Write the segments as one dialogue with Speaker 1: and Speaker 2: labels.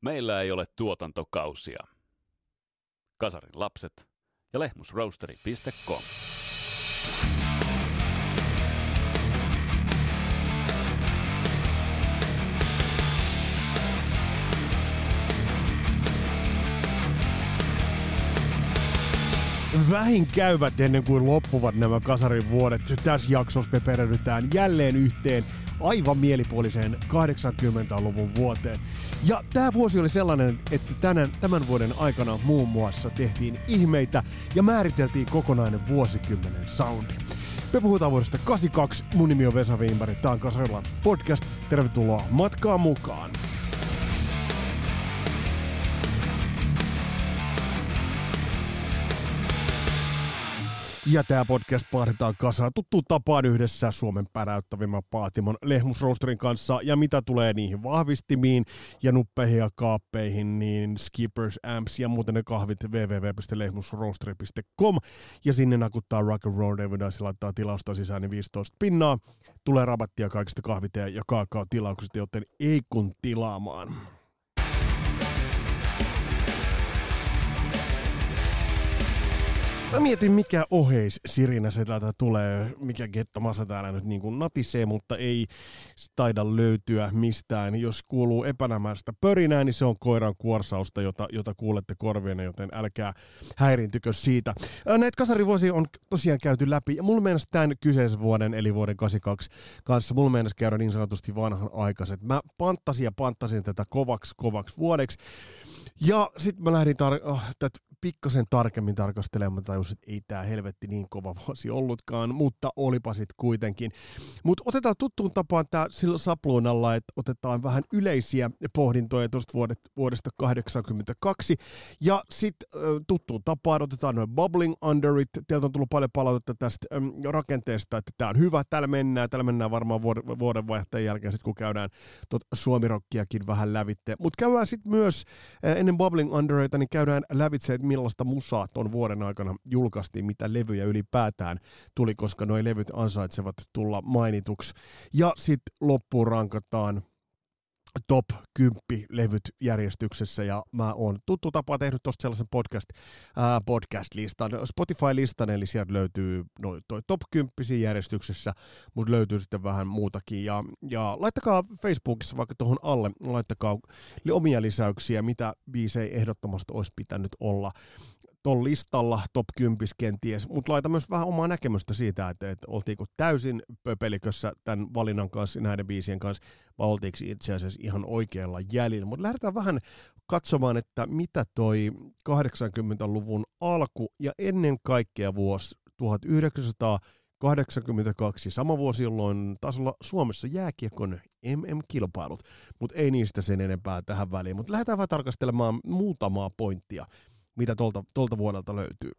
Speaker 1: Meillä ei ole tuotantokausia. Kasarin lapset ja lehmusroasteri.com.
Speaker 2: vähin käyvät ennen kuin loppuvat nämä kasarin vuodet. Tässä jaksossa me perehdytään jälleen yhteen aivan mielipuoliseen 80-luvun vuoteen. Ja tämä vuosi oli sellainen, että tänään, tämän vuoden aikana muun muassa tehtiin ihmeitä ja määriteltiin kokonainen vuosikymmenen soundi. Me puhutaan vuodesta 82. Mun nimi on Vesa Viimbari. Tämä on Kasarin podcast. Tervetuloa matkaan mukaan. Ja tämä podcast pahdetaan kasaan tuttuun tapaan yhdessä Suomen päräyttävimmän paatimon Lehmusroosterin kanssa. Ja mitä tulee niihin vahvistimiin ja nuppeihin ja kaappeihin, niin Skippers, Amps ja muuten ne kahvit www.lehmusroosteri.com. Ja sinne nakuttaa rock and roll evidence laittaa tilausta sisään niin 15 pinnaa. Tulee rabattia kaikista kahviteja ja kaakao tilauksista, joten ei kun tilaamaan. Mä mietin, mikä oheis Sirinä se täältä tulee, mikä gettomassa täällä nyt niin kuin natisee, mutta ei taida löytyä mistään. Jos kuuluu epänämäistä pörinää, niin se on koiran kuorsausta, jota, jota kuulette korvienne, joten älkää häirintykö siitä. Näitä kasarivuosia on tosiaan käyty läpi, ja mulla mennessä tämän kyseisen vuoden, eli vuoden 82 kanssa, mulla mennessä käydä niin sanotusti vanhan aikaiset. Mä panttasin ja panttasin tätä kovaksi kovaksi vuodeksi. Ja sitten mä lähdin tar- oh, tätä pikkasen tarkemmin tarkastelemaan, tajusin, että ei tämä helvetti niin kova vuosi ollutkaan, mutta olipa sitten kuitenkin. Mutta otetaan tuttuun tapaan tämä sillä sapluunalla, että otetaan vähän yleisiä pohdintoja tuosta vuodesta, vuodesta 82. Ja sitten tuttuun tapaan otetaan noin Bubbling Under It. Teiltä on tullut paljon palautetta tästä äm, rakenteesta, että tämä on hyvä, täällä mennään. Täällä mennään varmaan vuoden, vuodenvaihteen jälkeen, sit kun käydään tuot suomirokkiakin vähän lävitte. Mutta käydään sitten myös ennen Bubbling Under It, niin käydään lävitse, että millaista musaa ton vuoden aikana julkaistiin, mitä levyjä ylipäätään tuli, koska nuo levyt ansaitsevat tulla mainituksi. Ja sitten loppuun rankataan top 10 levyt järjestyksessä ja mä oon tuttu tapa tehnyt tosta sellaisen podcast, ää, podcast-listan, Spotify-listan, eli sieltä löytyy no, toi top 10 järjestyksessä, mutta löytyy sitten vähän muutakin. Ja, ja laittakaa Facebookissa vaikka tuohon alle, laittakaa omia lisäyksiä, mitä biisei ehdottomasti olisi pitänyt olla tuolla listalla top 10 kenties, mutta laita myös vähän omaa näkemystä siitä, että, että oltiinko täysin pöpelikössä tämän valinnan kanssa, näiden biisien kanssa, vai oltiinko itse asiassa ihan oikealla jäljellä. Mutta lähdetään vähän katsomaan, että mitä toi 80-luvun alku ja ennen kaikkea vuosi 1982, sama vuosi, jolloin taisi olla Suomessa jääkiekon MM-kilpailut, mutta ei niistä sen enempää tähän väliin. Mutta lähdetään vähän tarkastelemaan muutamaa pointtia mitä tuolta, tuolta vuodelta löytyy.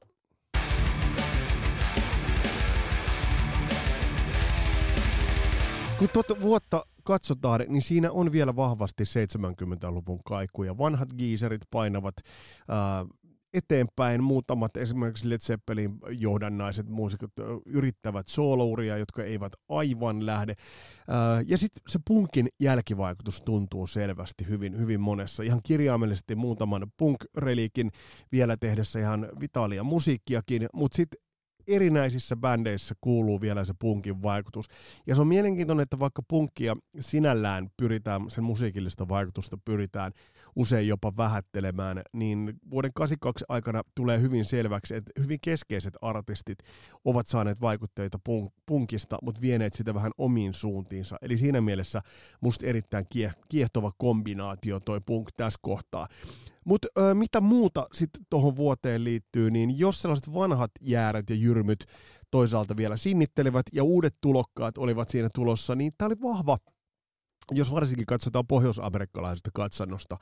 Speaker 2: Kun tuota vuotta katsotaan, niin siinä on vielä vahvasti 70-luvun kaikuja. Vanhat giiserit painavat ää, eteenpäin. Muutamat esimerkiksi Led Zeppelin johdannaiset muusikot yrittävät soolouria, jotka eivät aivan lähde. Ja sitten se punkin jälkivaikutus tuntuu selvästi hyvin, hyvin monessa. Ihan kirjaimellisesti muutaman punk-reliikin vielä tehdessä ihan vitaalia musiikkiakin, mutta sitten erinäisissä bändeissä kuuluu vielä se punkin vaikutus. Ja se on mielenkiintoinen, että vaikka punkkia sinällään pyritään, sen musiikillista vaikutusta pyritään usein jopa vähättelemään, niin vuoden 82 aikana tulee hyvin selväksi, että hyvin keskeiset artistit ovat saaneet vaikutteita punk- punkista, mutta vieneet sitä vähän omiin suuntiinsa. Eli siinä mielessä musta erittäin kiehtova kombinaatio toi punk tässä kohtaa. Mutta mitä muuta sitten tuohon vuoteen liittyy, niin jos sellaiset vanhat jäärät ja jyrmyt toisaalta vielä sinnittelevät ja uudet tulokkaat olivat siinä tulossa, niin tämä oli vahva jos varsinkin katsotaan pohjois-amerikkalaisesta katsannosta,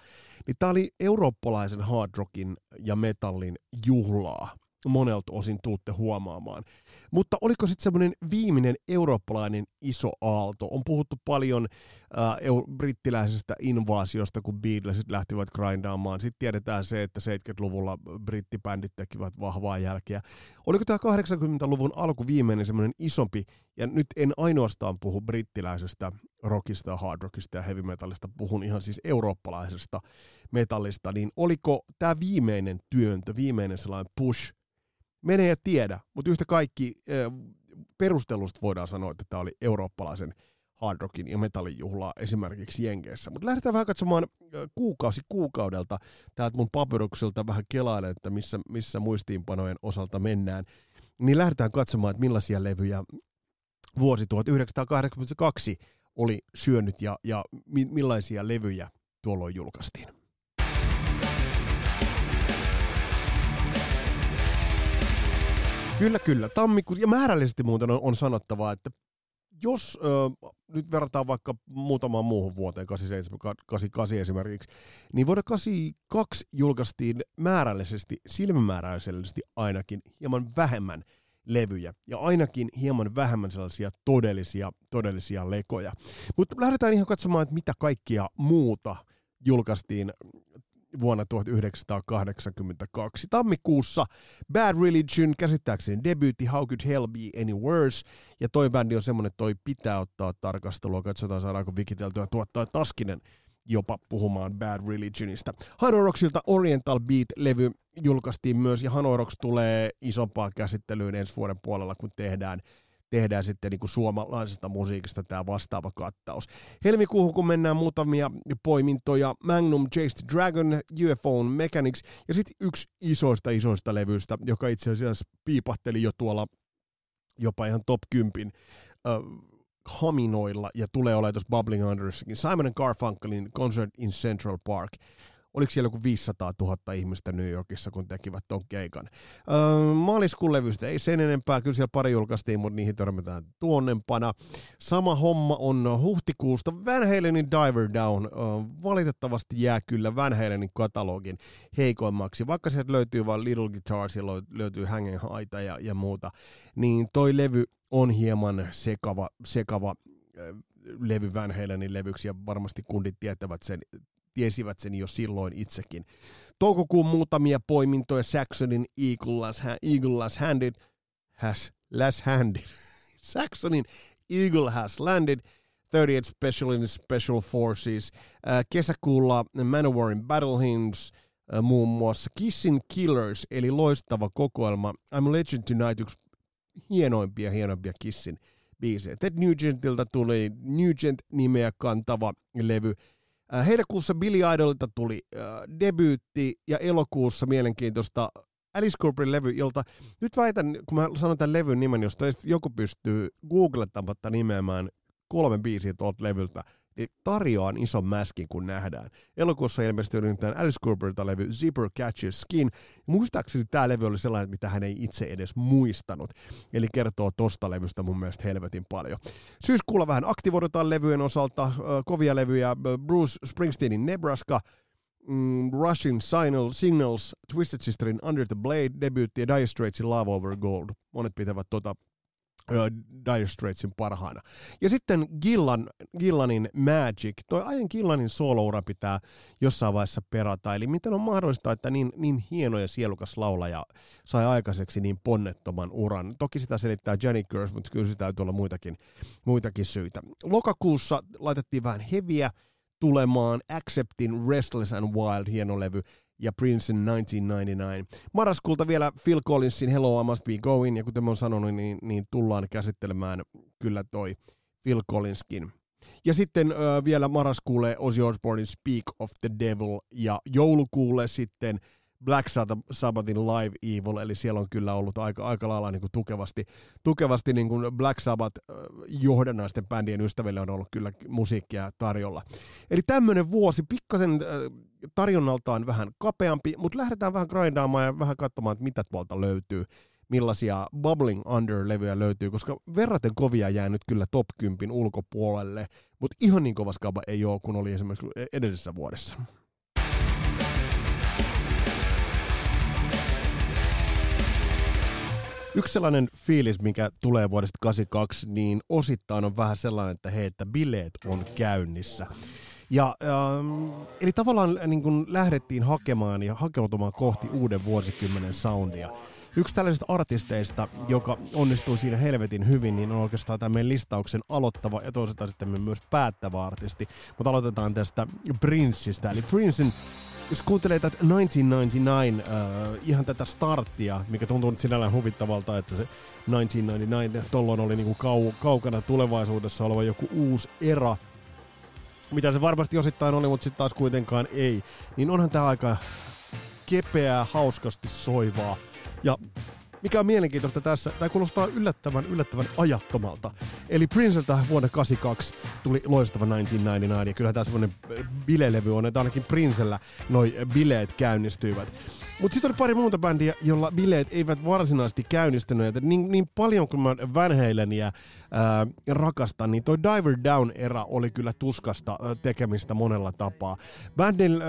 Speaker 2: niin tämä oli eurooppalaisen hard rockin ja metallin juhlaa monelta osin tuutte huomaamaan. Mutta oliko sitten semmoinen viimeinen eurooppalainen iso aalto? On puhuttu paljon brittiläisestä invaasiosta, kun Beatlesit lähtivät grindaamaan. Sitten tiedetään se, että 70-luvulla brittibändit tekivät vahvaa jälkeä. Oliko tämä 80-luvun alku viimeinen semmoinen isompi, ja nyt en ainoastaan puhu brittiläisestä rockista, hard rockista ja heavy metallista, puhun ihan siis eurooppalaisesta metallista, niin oliko tämä viimeinen työntö, viimeinen sellainen push, menee ja tiedä, mutta yhtä kaikki perustelusta voidaan sanoa, että tämä oli eurooppalaisen hard rockin ja metallin juhlaa esimerkiksi Jenkeissä. Mutta lähdetään vähän katsomaan kuukausi kuukaudelta täältä mun papyrukselta vähän kelailen, että missä, missä muistiinpanojen osalta mennään. Niin lähdetään katsomaan, että millaisia levyjä vuosi 1982 oli syönyt ja, ja millaisia levyjä tuolloin julkaistiin. Kyllä, kyllä. Tammikuussa, ja määrällisesti muuten on, on sanottavaa, että jos ö, nyt verrataan vaikka muutamaan muuhun vuoteen, 87, 88 esimerkiksi, niin vuonna 82 julkaistiin määrällisesti, silmämääräisesti ainakin, hieman vähemmän levyjä ja ainakin hieman vähemmän sellaisia todellisia, todellisia lekoja. Mutta lähdetään ihan katsomaan, että mitä kaikkia muuta julkaistiin vuonna 1982. Tammikuussa Bad Religion, käsittääkseni debyytti How Could Hell Be Any Worse, ja toi bändi on semmonen, toi pitää ottaa tarkastelua, katsotaan saadaanko vikiteltyä tuottaa Taskinen jopa puhumaan Bad Religionista. Hanoroksilta Oriental Beat-levy julkaistiin myös, ja Hanoroks tulee isompaan käsittelyyn ensi vuoden puolella, kun tehdään tehdään sitten niin kuin suomalaisesta musiikista tämä vastaava kattaus. Helmikuuhun, kun mennään muutamia poimintoja, Magnum Chased Dragon, UFO Mechanics ja sitten yksi isoista isoista levyistä, joka itse asiassa piipahteli jo tuolla jopa ihan top 10 äh, haminoilla ja tulee olemaan tuossa Bubbling Underskin. Simon Garfunkelin Concert in Central Park oliko siellä joku 500 000 ihmistä New Yorkissa, kun tekivät ton keikan. Öö, maaliskuun levystä ei sen enempää, kyllä siellä pari julkaistiin, mutta niihin törmätään tuonnempana. Sama homma on huhtikuusta. Van Halenin Diver Down öö, valitettavasti jää kyllä Van Halenin katalogin heikoimmaksi, vaikka sieltä löytyy vain Little Guitar, siellä löytyy Hanging Haita ja, ja muuta, niin toi levy on hieman sekava, sekava levy Van Halenin levyksi ja varmasti kundit tietävät sen tiesivät sen jo silloin itsekin. Toukokuun muutamia poimintoja Saxonin Eagle Last, Eagle Handed has last handed. Saxonin Eagle has landed. 30th Special in Special Forces. Äh, kesäkuulla Manowarin Battle Hymns, äh, muun muassa Kissin Killers, eli loistava kokoelma. I'm Legend Tonight, yksi hienoimpia, hienoimpia Kissin biisejä. Ted Nugentilta tuli Nugent-nimeä kantava levy. Äh, heinäkuussa Billy Idolilta tuli äh, debyytti ja elokuussa mielenkiintoista Alice Cooperin levy, jolta nyt väitän, kun mä sanon tämän levyn nimen, josta joku pystyy googlettamatta nimeämään kolme biisiä tuolta levyltä, niin tarjoaan ison mäskin, kun nähdään. Elokuussa ilmestyi nimittäin Alice Cooperilta levy Zipper Catches Skin. Muistaakseni tämä levy oli sellainen, mitä hän ei itse edes muistanut. Eli kertoo tosta levystä mun mielestä helvetin paljon. Syyskuulla vähän aktivoidutaan levyjen osalta. Kovia levyjä Bruce Springsteenin Nebraska, mm, Russian Signals, Twisted Sisterin Under the Blade, debyytti ja Dire Straitsin Love Over Gold. Monet pitävät tota Dire Straitsin parhaana. Ja sitten Gillan, Gillanin Magic. Toi ajan Gillanin soloura pitää jossain vaiheessa perata. Eli miten on mahdollista, että niin, niin hieno ja sielukas laulaja sai aikaiseksi niin ponnettoman uran. Toki sitä selittää Jenny Curse, mutta kyllä sitä täytyy olla muitakin, muitakin syitä. Lokakuussa laitettiin vähän heviä tulemaan Acceptin Restless and Wild hieno levy ja Princein 1999. Marraskuulta vielä Phil Collinsin Hello I Must Be Going, ja kuten mä oon sanonut, niin, niin tullaan käsittelemään kyllä toi Phil Collinskin. Ja sitten äh, vielä marraskuulle Ozzy Osbournein Speak of the Devil, ja joulukuulle sitten Black Sabbathin Live Evil, eli siellä on kyllä ollut aika, aika lailla niin kuin tukevasti, tukevasti niin kuin Black Sabbath johdannaisten bändien ystäville on ollut kyllä musiikkia tarjolla. Eli tämmöinen vuosi, pikkasen tarjonnaltaan vähän kapeampi, mutta lähdetään vähän grindaamaan ja vähän katsomaan, että mitä tuolta löytyy millaisia Bubbling Under-levyjä löytyy, koska verraten kovia jää nyt kyllä top 10 ulkopuolelle, mutta ihan niin kova skaba ei ole, kun oli esimerkiksi edellisessä vuodessa. Yksi sellainen fiilis, mikä tulee vuodesta 82, niin osittain on vähän sellainen, että hei, että bileet on käynnissä. Ja, ähm, eli tavallaan niin kun lähdettiin hakemaan ja hakeutumaan kohti uuden vuosikymmenen soundia. Yksi tällaisista artisteista, joka onnistui siinä helvetin hyvin, niin on oikeastaan tämän listauksen aloittava ja toisaalta sitten myös päättävä artisti. Mutta aloitetaan tästä Princeistä. Eli Princein jos kuuntelee tätä 1999, äh, ihan tätä starttia, mikä tuntuu nyt sinällään huvittavalta, että se 1999 tolloin oli niinku kau, kaukana tulevaisuudessa oleva joku uusi era, mitä se varmasti osittain oli, mutta sitten taas kuitenkaan ei, niin onhan tämä aika kepeää, hauskasti soivaa. Ja mikä on mielenkiintoista tässä, tämä kuulostaa yllättävän, yllättävän ajattomalta. Eli Princeltä vuonna 82 tuli loistava 1999, ja kyllä tämä semmoinen bilelevy on, että ainakin Princellä noi bileet käynnistyivät. Mutta sitten oli pari muuta bändiä, jolla bileet eivät varsinaisesti käynnistyneet. Niin, niin paljon kuin mä Van Halenia ää, rakastan, niin toi Diver Down-era oli kyllä tuskasta tekemistä monella tapaa. Bändin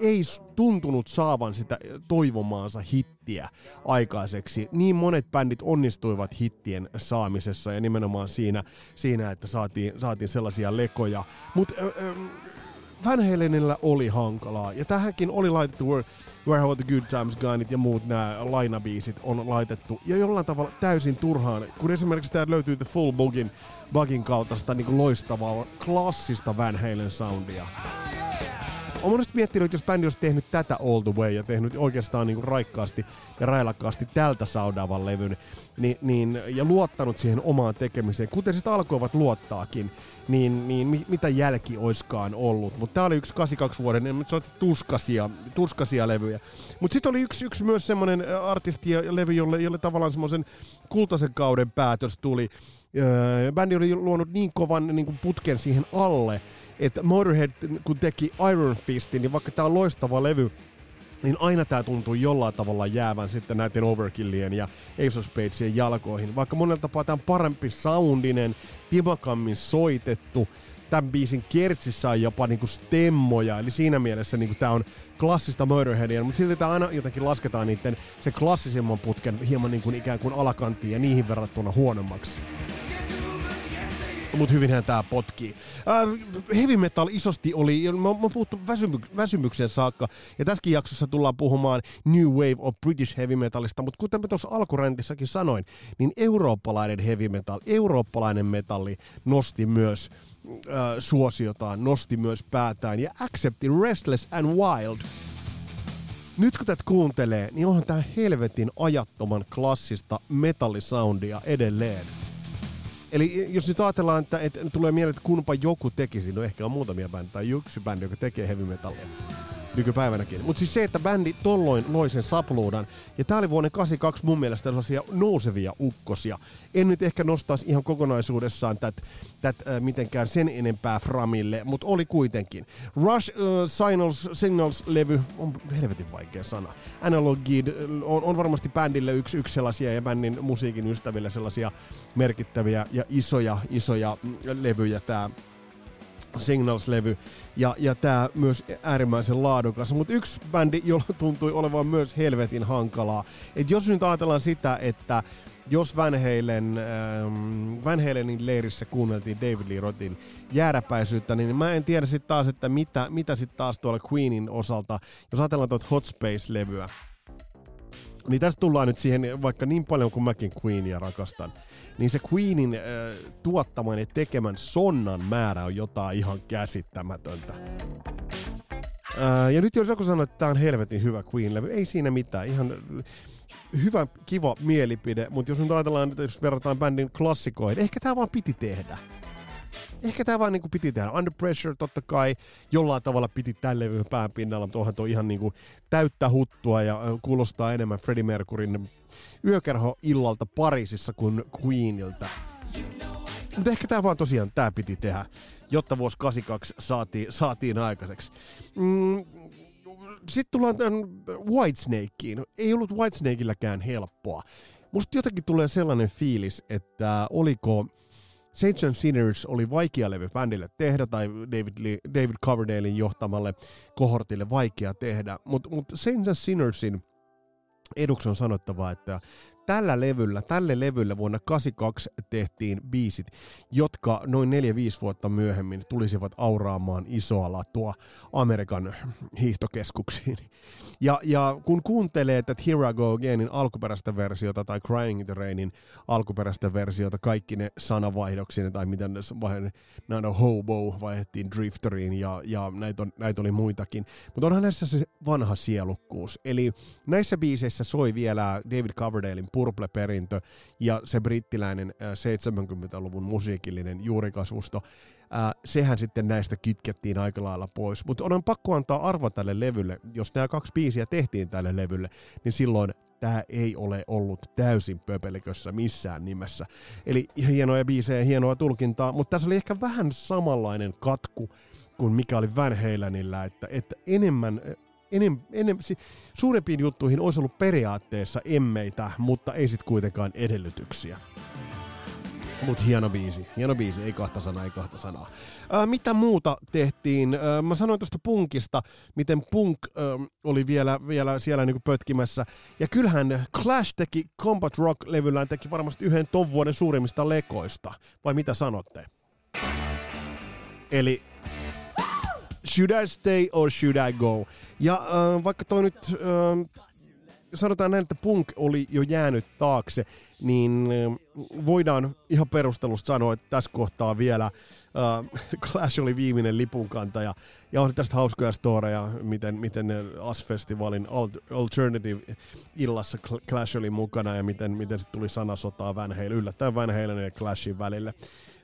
Speaker 2: ei tuntunut saavan sitä toivomaansa hittiä aikaiseksi. Niin monet bändit onnistuivat hittien saamisessa ja nimenomaan siinä, siinä että saatiin, saatiin sellaisia lekoja. Mutta Van Halenilla oli hankalaa ja tähänkin oli laitettu Where, Where Have the Good Times Gone ja muut nämä lainabiisit on laitettu ja jollain tavalla täysin turhaan, kun esimerkiksi tää löytyy The Full Bugin, Bugin kaltaista niin loistavaa klassista Van Halen soundia on monesti miettinyt, että jos bändi olisi tehnyt tätä All the Way ja tehnyt oikeastaan niin kuin raikkaasti ja railakkaasti tältä saudavan levyn niin, niin, ja luottanut siihen omaan tekemiseen, kuten sitä alkoivat luottaakin, niin, niin mi, mitä jälki oiskaan ollut. Mutta tämä oli yksi 82 vuoden, niin se tuskasia, tuskasia levyjä. Mutta sitten oli yksi, yksi myös semmoinen artisti ja levy, jolle, jolle tavallaan semmoisen kultaisen kauden päätös tuli. Öö, bändi oli luonut niin kovan niin kuin putken siihen alle, että Motorhead kun teki Iron Fistin, niin vaikka tämä on loistava levy, niin aina tämä tuntuu jollain tavalla jäävän sitten näiden Overkillien ja Ace of Spadesien jalkoihin. Vaikka monella tapaa tämä on parempi soundinen, timakammin soitettu, tämän biisin kertsissä on jopa niinku stemmoja, eli siinä mielessä niinku tämä on klassista Motorheadia, mutta silti tämä aina jotenkin lasketaan niiden se klassisimman putken hieman niinku ikään kuin alakanttiin ja niihin verrattuna huonommaksi mutta hyvinhän tämä potkii. Äh, heavy metal isosti oli, mä, mä puhuttu väsymy, väsymykseen saakka, ja tässäkin jaksossa tullaan puhumaan New Wave of British Heavy Metalista, mutta kuten mä tuossa alkurentissakin sanoin, niin eurooppalainen heavy metal, eurooppalainen metalli nosti myös äh, suosiotaan, nosti myös päätään, ja accepti Restless and Wild nyt kun tätä kuuntelee, niin onhan tää helvetin ajattoman klassista metallisoundia edelleen. Eli jos nyt ajatellaan, että, että tulee mieleen, että kunpa joku tekisi, no ehkä on muutamia bändejä tai yksi bändi, joka tekee heavy metallia nykypäivänäkin. Mutta siis se, että bändi tolloin loi sen sapluudan, ja tää oli vuonna 82 mun mielestä sellaisia nousevia ukkosia. En nyt ehkä nostaisi ihan kokonaisuudessaan tätä tät, äh, mitenkään sen enempää framille, mutta oli kuitenkin. Rush äh, Signals, Signals-levy on helvetin vaikea sana. Analog Gid on, on varmasti bändille yksi, yksi sellaisia ja bändin musiikin ystäville sellaisia merkittäviä ja isoja, isoja mm, levyjä tämä Signals-levy, ja, ja tämä myös äärimmäisen laadukas. Mutta yksi bändi, jolla tuntui olevan myös helvetin hankalaa. Et jos nyt ajatellaan sitä, että jos Van, Halen, ähm, Van Halenin leirissä kuunneltiin David Lee Rothin jääräpäisyyttä, niin mä en tiedä sitten taas, että mitä, mitä sitten taas tuolla Queenin osalta, jos ajatellaan tuota Hot Space-levyä, niin tässä tullaan nyt siihen, vaikka niin paljon kuin mäkin Queenia rakastan, niin se Queenin äh, tuottaman ja tekemän sonnan määrä on jotain ihan käsittämätöntä. Äh, ja nyt jos joku sanoo, että tämä on helvetin hyvä Queen-levy, ei siinä mitään. Ihan hyvä, kiva mielipide, mutta jos nyt ajatellaan, että jos verrataan bändin klassikoihin, ehkä tämä vaan piti tehdä. Ehkä tämä vaan niinku piti tehdä. Under Pressure totta kai jollain tavalla piti tälle pään pinnalla, mutta onhan tuo ihan niinku täyttä huttua ja kuulostaa enemmän Freddie Mercuryn yökerho illalta Pariisissa kuin Queenilta. Mutta ehkä tämä vaan tosiaan tää piti tehdä, jotta vuosi 82 saatiin, saatiin aikaiseksi. Mm, Sitten tullaan tämän Whitesnakeen. Ei ollut Whitesnakeilläkään helppoa. Musta jotenkin tulee sellainen fiilis, että oliko Saints and Sinners oli vaikea levy bändille tehdä, tai David, Lee, David Coverdalein johtamalle kohortille vaikea tehdä, mutta mut Saints and Sinnersin eduksi on sanottava, että tällä levyllä, tälle levyllä vuonna 82 tehtiin biisit, jotka noin 4-5 vuotta myöhemmin tulisivat auraamaan isoa latua Amerikan hiihtokeskuksiin. Ja, ja kun kuuntelee että Here I Go Againin alkuperäistä versiota tai Crying in the Rainin alkuperäistä versiota, kaikki ne sanavaihdoksin tai miten ne näitä hobo vaihdettiin drifteriin ja, ja näitä, on, näitä oli muitakin. Mutta onhan näissä se vanha sielukkuus. Eli näissä biiseissä soi vielä David Coverdalein Purple-perintö ja se brittiläinen 70-luvun musiikillinen juurikasvusto. Ää, sehän sitten näistä kitkettiin aika lailla pois. Mutta on pakko antaa arvo tälle levylle. Jos nämä kaksi biisiä tehtiin tälle levylle, niin silloin tämä ei ole ollut täysin pöpelikössä missään nimessä. Eli hienoja biisejä, hienoa tulkintaa, mutta tässä oli ehkä vähän samanlainen katku kuin mikä oli Van Halenillä, että, että enemmän enem, enem, suurempiin juttuihin olisi ollut periaatteessa emmeitä, mutta ei sitten kuitenkaan edellytyksiä. Mut hieno biisi, hieno biisi, ei kahta sanaa, ei kahta sanaa. Ää, mitä muuta tehtiin? Ää, mä sanoin tuosta punkista, miten punk ää, oli vielä, vielä siellä niinku pötkimässä. Ja kyllähän Clash teki Combat Rock-levyllään teki varmasti yhden ton vuoden suurimmista lekoista. Vai mitä sanotte? Eli Should I stay or should I go? Ja äh, vaikka toi nyt, äh, sanotaan näin, että punk oli jo jäänyt taakse, niin äh, voidaan ihan perustelusta sanoa, että tässä kohtaa vielä äh, Clash oli viimeinen lipunkantaja. Ja on tästä hauskoja storeja, miten, miten AS-festivaalin Alternative-illassa Clash oli mukana ja miten, miten se tuli sanasotaa Van Halen, yllättäen Van Halen ja Clashin välille.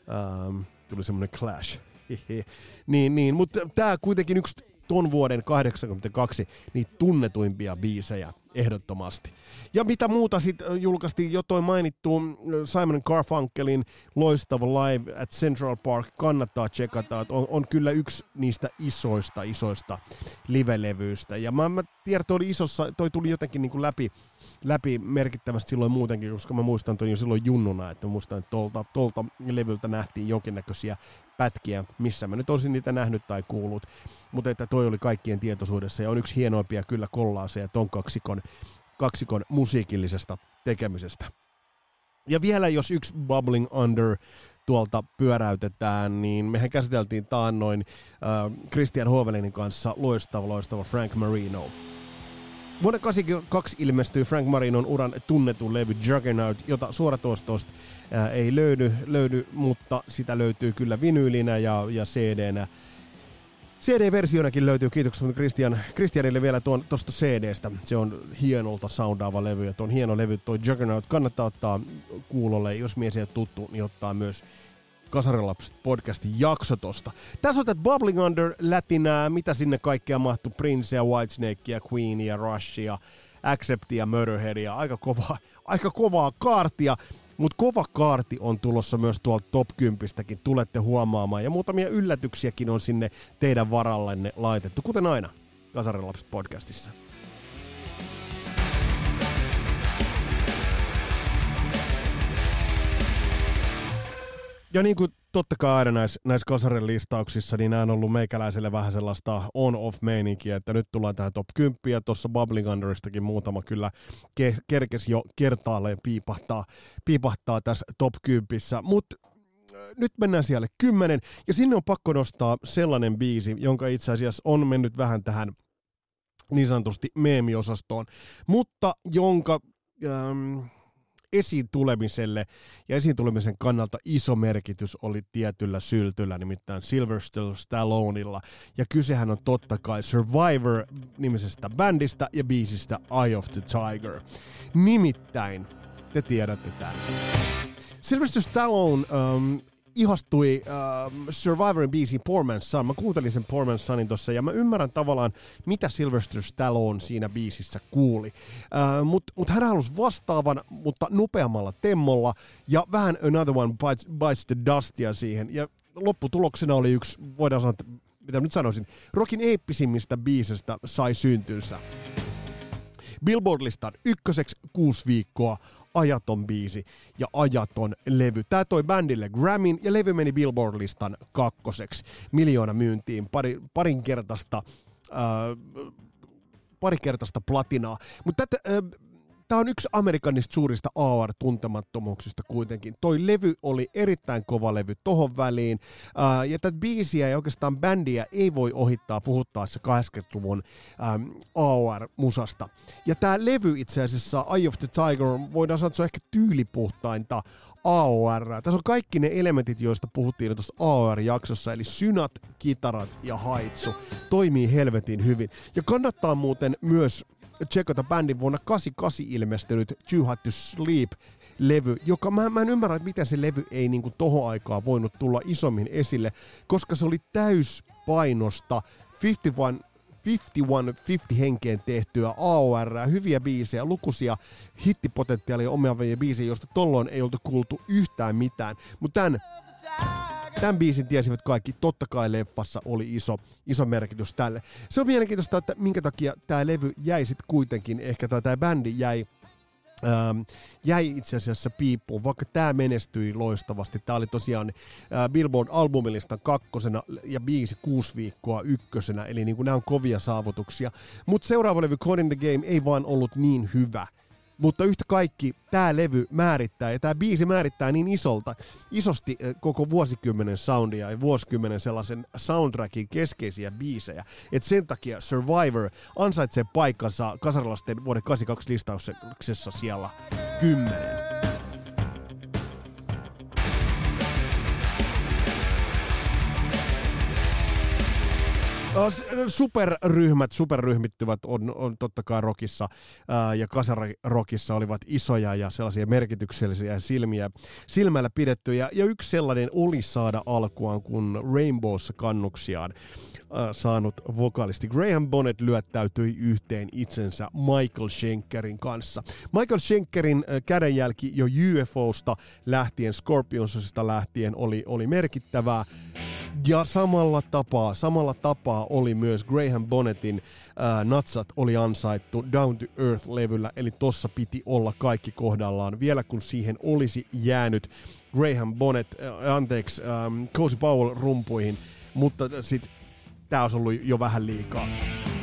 Speaker 2: Ähm, tuli semmoinen Clash niin, niin, mutta tämä kuitenkin yksi ton vuoden 82 niitä tunnetuimpia biisejä ehdottomasti. Ja mitä muuta sitten julkaistiin jo toi mainittu Simon Garfunkelin loistava live at Central Park, kannattaa tsekata, on, on kyllä yksi niistä isoista, isoista live-levyistä. Ja mä, mä tiedän, toi oli isossa, toi tuli jotenkin niin kuin läpi, läpi merkittävästi silloin muutenkin, koska mä muistan toi jo silloin junnuna, että muistan, että tolta, tolta levyltä nähtiin jonkinnäköisiä pätkiä, missä mä nyt olisin niitä nähnyt tai kuullut, mutta että toi oli kaikkien tietoisuudessa ja on yksi hienoimpia kyllä kollaaseja ton kaksikon, kaksikon musiikillisesta tekemisestä. Ja vielä jos yksi Bubbling Under tuolta pyöräytetään, niin mehän käsiteltiin taannoin äh, Christian Hovelinin kanssa loistava, loistava Frank Marino. Vuonna 1982 ilmestyi Frank Marinon uran tunnetun levy Juggernaut, jota suoratoistosta ei löydy, löydy, mutta sitä löytyy kyllä vinyylinä ja, ja CD-nä. CD-versionakin löytyy, kiitoksia Christian, Christianille vielä tuon tuosta CD-stä. Se on hienolta soundaava levy ja tuon hieno levy, tuo Juggernaut kannattaa ottaa kuulolle, jos mies ei ole tuttu, niin ottaa myös Kasarilapset podcastin jakso tosta. Tässä otat Bubbling Under lätinää, mitä sinne kaikkea mahtuu, Princea, Whitesnakea, Queenia, Rushia, Acceptia, Murderheadia, aika kovaa, aika kovaa kaartia. Mutta kova kaarti on tulossa myös tuolta top 10 tulette huomaamaan. Ja muutamia yllätyksiäkin on sinne teidän varallenne laitettu, kuten aina Kasarilapset podcastissa. Ja niin kuin totta kai aina näissä, näissä kasarin listauksissa, niin nämä on ollut meikäläiselle vähän sellaista on-off-meininkiä, että nyt tullaan tähän top 10, ja tuossa Bubbling Underistakin muutama kyllä ke- kerkes jo kertaalleen piipahtaa, piipahtaa tässä top 10, mutta äh, nyt mennään siellä kymmenen, ja sinne on pakko nostaa sellainen biisi, jonka itse asiassa on mennyt vähän tähän niin sanotusti meemiosastoon, mutta jonka... Ähm, esiin tulemiselle ja esiin tulemisen kannalta iso merkitys oli tietyllä syltyllä, nimittäin Sylvester Stalloneilla. Ja kysehän on totta kai Survivor-nimisestä bändistä ja biisistä Eye of the Tiger. Nimittäin, te tiedätte tämän. Sylvester Stallone um, ihastui uh, Survivorin biisiin Poor Man's Son. Mä kuuntelin sen Poor Man's Sonin tossa ja mä ymmärrän tavallaan, mitä Sylvester Stallone siinä biisissä kuuli. Uh, Mutta mut hän halusi vastaavan, mutta nopeammalla temmolla ja vähän Another One Bites, bites the Dustia siihen. Ja lopputuloksena oli yksi, voidaan sanoa, mitä nyt sanoisin, rockin eeppisimmistä biisistä sai syntynsä. Billboard-listan ykköseksi kuusi viikkoa, ajaton biisi ja ajaton levy. Tämä toi bändille Grammyn ja levy meni Billboard-listan kakkoseksi. Miljoona myyntiin, pari, parinkertaista, äh, parikertaista platinaa. Mutta äh, tämä on yksi Amerikanista suurista AR-tuntemattomuuksista kuitenkin. Toi levy oli erittäin kova levy tohon väliin, ja tätä biisiä ja oikeastaan bändiä ei voi ohittaa puhuttaessa 80-luvun äm, AR-musasta. Ja tämä levy itse asiassa, Eye of the Tiger, voidaan sanoa, että se on ehkä tyylipuhtainta AOR. Tässä on kaikki ne elementit, joista puhuttiin tuossa AOR-jaksossa, eli synat, kitarat ja haitsu. Toimii helvetin hyvin. Ja kannattaa muuten myös tsekata bändin vuonna 88 ilmestynyt Too Hot to Sleep levy, joka mä, mä en ymmärrä, että miten se levy ei niinku tohon aikaan voinut tulla isommin esille, koska se oli täyspainosta 51 5150 henkeen tehtyä AOR, hyviä biisejä, lukuisia hittipotentiaalia omia biisejä, joista tolloin ei oltu kuultu yhtään mitään. Mutta tämän Tämän biisin tiesivät kaikki, totta kai leffassa oli iso, iso merkitys tälle. Se on mielenkiintoista, että minkä takia tämä levy jäi sitten kuitenkin, ehkä tämä bändi jäi Ähm, jäi itse asiassa piippuun, vaikka tämä menestyi loistavasti. Tämä oli tosiaan äh, Billboard albumilistan kakkosena ja biisi kuusi viikkoa ykkösenä, eli niin nämä on kovia saavutuksia. Mutta seuraava levy Code in the Game ei vaan ollut niin hyvä – mutta yhtä kaikki tämä levy määrittää ja tämä biisi määrittää niin isolta, isosti eh, koko vuosikymmenen soundia ja vuosikymmenen sellaisen soundtrackin keskeisiä biisejä, että sen takia Survivor ansaitsee paikkansa kasarilasten vuoden 82 listauksessa siellä 10. Superryhmät, superryhmittyvät on, on totta kai rockissa ää, ja kasarokissa olivat isoja ja sellaisia merkityksellisiä silmiä silmällä pidettyjä. Ja yksi sellainen oli saada alkuaan, kun Rainbowssa kannuksiaan saanut vokalisti Graham Bonnet lyöttäytyi yhteen itsensä Michael Schenkerin kanssa. Michael Schenkerin kädenjälki jo UFOsta lähtien, Scorpionsista lähtien oli, oli merkittävää. Ja samalla tapaa, samalla tapaa oli myös Graham Bonnettin ää, natsat oli ansaittu Down to Earth-levyllä, eli tossa piti olla kaikki kohdallaan. Vielä kun siihen olisi jäänyt Graham Bonnet, ää, anteeksi, ähm, Cozy Powell rumpuihin, mutta sitten tämä olisi ollut jo vähän liikaa.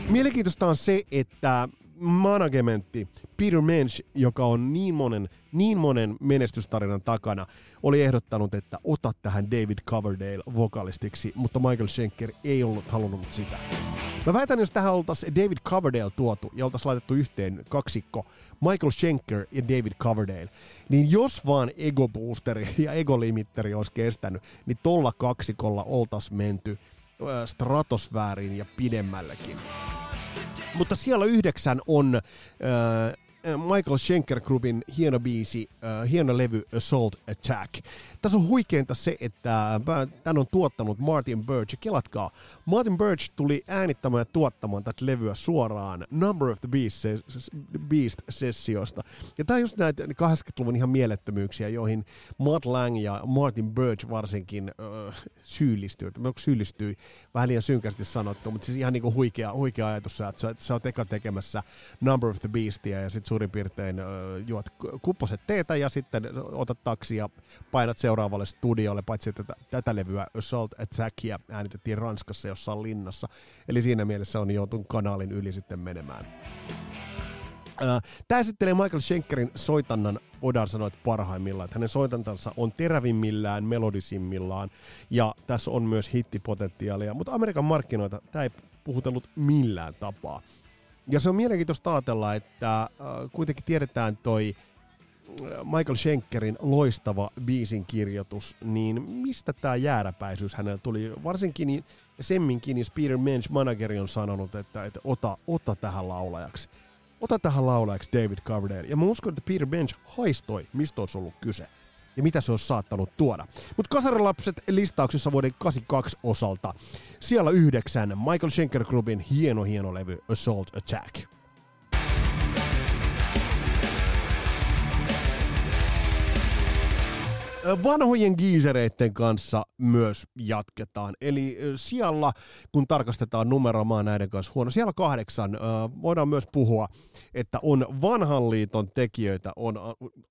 Speaker 2: Mielenkiintoista on se, että managementti, Peter Mensch, joka on niin monen, niin monen menestystarinan takana, oli ehdottanut, että ota tähän David Coverdale vokalistiksi, mutta Michael Schenker ei ollut halunnut sitä. Mä väitän, jos tähän oltaisiin David Coverdale tuotu ja oltaisiin laitettu yhteen kaksikko, Michael Schenker ja David Coverdale, niin jos vaan ego boosteri ja ego limitteri olisi kestänyt, niin tolla kaksikolla oltaisiin menty stratosfääriin ja pidemmällekin. Mutta siellä yhdeksän on äh, Michael Schenker Groupin hieno biisi, äh, hieno levy Assault Attack. Tässä on huikeinta se, että tämän on tuottanut Martin Birch. Kelatkaa, Martin Birch tuli äänittämään ja tuottamaan tätä levyä suoraan Number of the Beast-sessiosta. Ja tämä on just näitä 80-luvun ihan mielettömyyksiä, joihin Matt Lang ja Martin Birch varsinkin äh, syyllistyy. Onko syyllistyy vähän liian synkästi sanottu, mutta siis ihan niinku huikea, huikea ajatus, että sä, sä oot eka tekemässä Number of the Beastia ja sitten suurin piirtein juot kupposet teetä ja sitten otat taksi ja painat seuraavalle studiolle, paitsi että tätä, tätä levyä Assault Attackia äänitettiin Ranskassa jossain linnassa. Eli siinä mielessä on joutunut kanaalin yli sitten menemään. Tämä esittelee Michael Schenkerin soitannan, voidaan sanoa, että parhaimmillaan. Että hänen soitantansa on terävimmillään, melodisimmillaan ja tässä on myös hittipotentiaalia. Mutta Amerikan markkinoita tämä ei puhutellut millään tapaa. Ja se on mielenkiintoista ajatella, että äh, kuitenkin tiedetään toi Michael Schenkerin loistava biisin kirjoitus, niin mistä tämä jääräpäisyys hänellä tuli? Varsinkin semminkin, jos Peter Mensch manageri on sanonut, että, että ota, ota tähän laulajaksi. Ota tähän laulajaksi David Coverdale. Ja mä uskon, että Peter Mensch haistoi, mistä olisi ollut kyse ja mitä se olisi saattanut tuoda. Mutta Kasarilapset listauksessa vuoden 82 osalta. Siellä yhdeksän Michael Schenker Groupin hieno hieno levy Assault Attack. Vanhojen giisereiden kanssa myös jatketaan. Eli siellä, kun tarkastetaan numeromaa näiden kanssa huono, siellä kahdeksan voidaan myös puhua, että on vanhan liiton tekijöitä on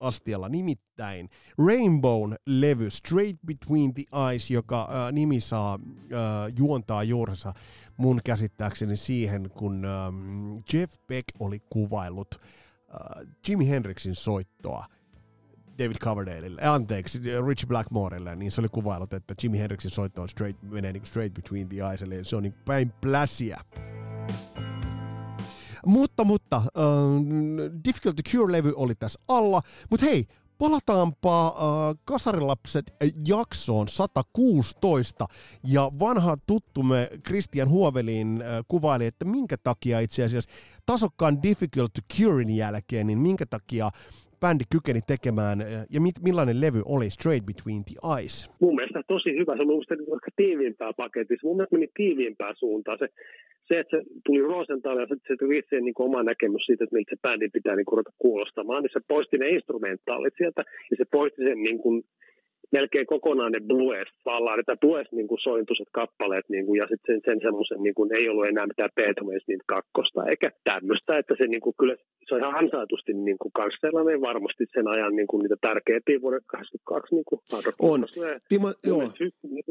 Speaker 2: astialla, nimittäin Rainbown levy Straight Between the Eyes, joka nimi saa juontaa juurensa mun käsittääkseni siihen, kun Jeff Beck oli kuvaillut Jimi Hendrixin soittoa David Coverdaleille, äh, anteeksi, Richie Blackmorelle, niin se oli kuvailut, että Jimi Hendrixin soitto on straight, menee niin straight between the eyes, eli se on niin päin pläsiä. Mutta, mutta, uh, Difficult to Cure-levy oli tässä alla, mutta hei, Palataanpa äh, Kasarilapset jaksoon 116 ja vanha tuttumme Christian Huovelin äh, kuvaili, että minkä takia itse asiassa tasokkaan Difficult to Curein jälkeen, niin minkä takia bändi kykeni tekemään ja mit, millainen levy oli Straight Between the Eyes?
Speaker 3: Mun mielestä tosi hyvä, se mielestä ehkä tiiviimpää paketissa. Mun mielestä meni tiiviimpää suuntaan. Se se, että se tuli Rosenthal ja se tuli itse niin oma näkemys siitä, että miltä se bändi pitää niin ruveta kuulostamaan, niin se poisti ne instrumentaalit sieltä ja se poisti sen niin kuin, melkein kokonaan ne blues, vallaan, että blues niin kuin sointuiset kappaleet niin kuin, ja sitten sen, sen semmoisen niin kuin, ei ollut enää mitään Beethovenista niin kakkosta eikä tämmöistä, että se niin kuin, kyllä se on ihan ansaitusti niin kuin, kans sellainen varmasti sen ajan niin kuin, niitä tärkeimpiä vuoden 82 niin kuin,
Speaker 2: on. Timo, joo.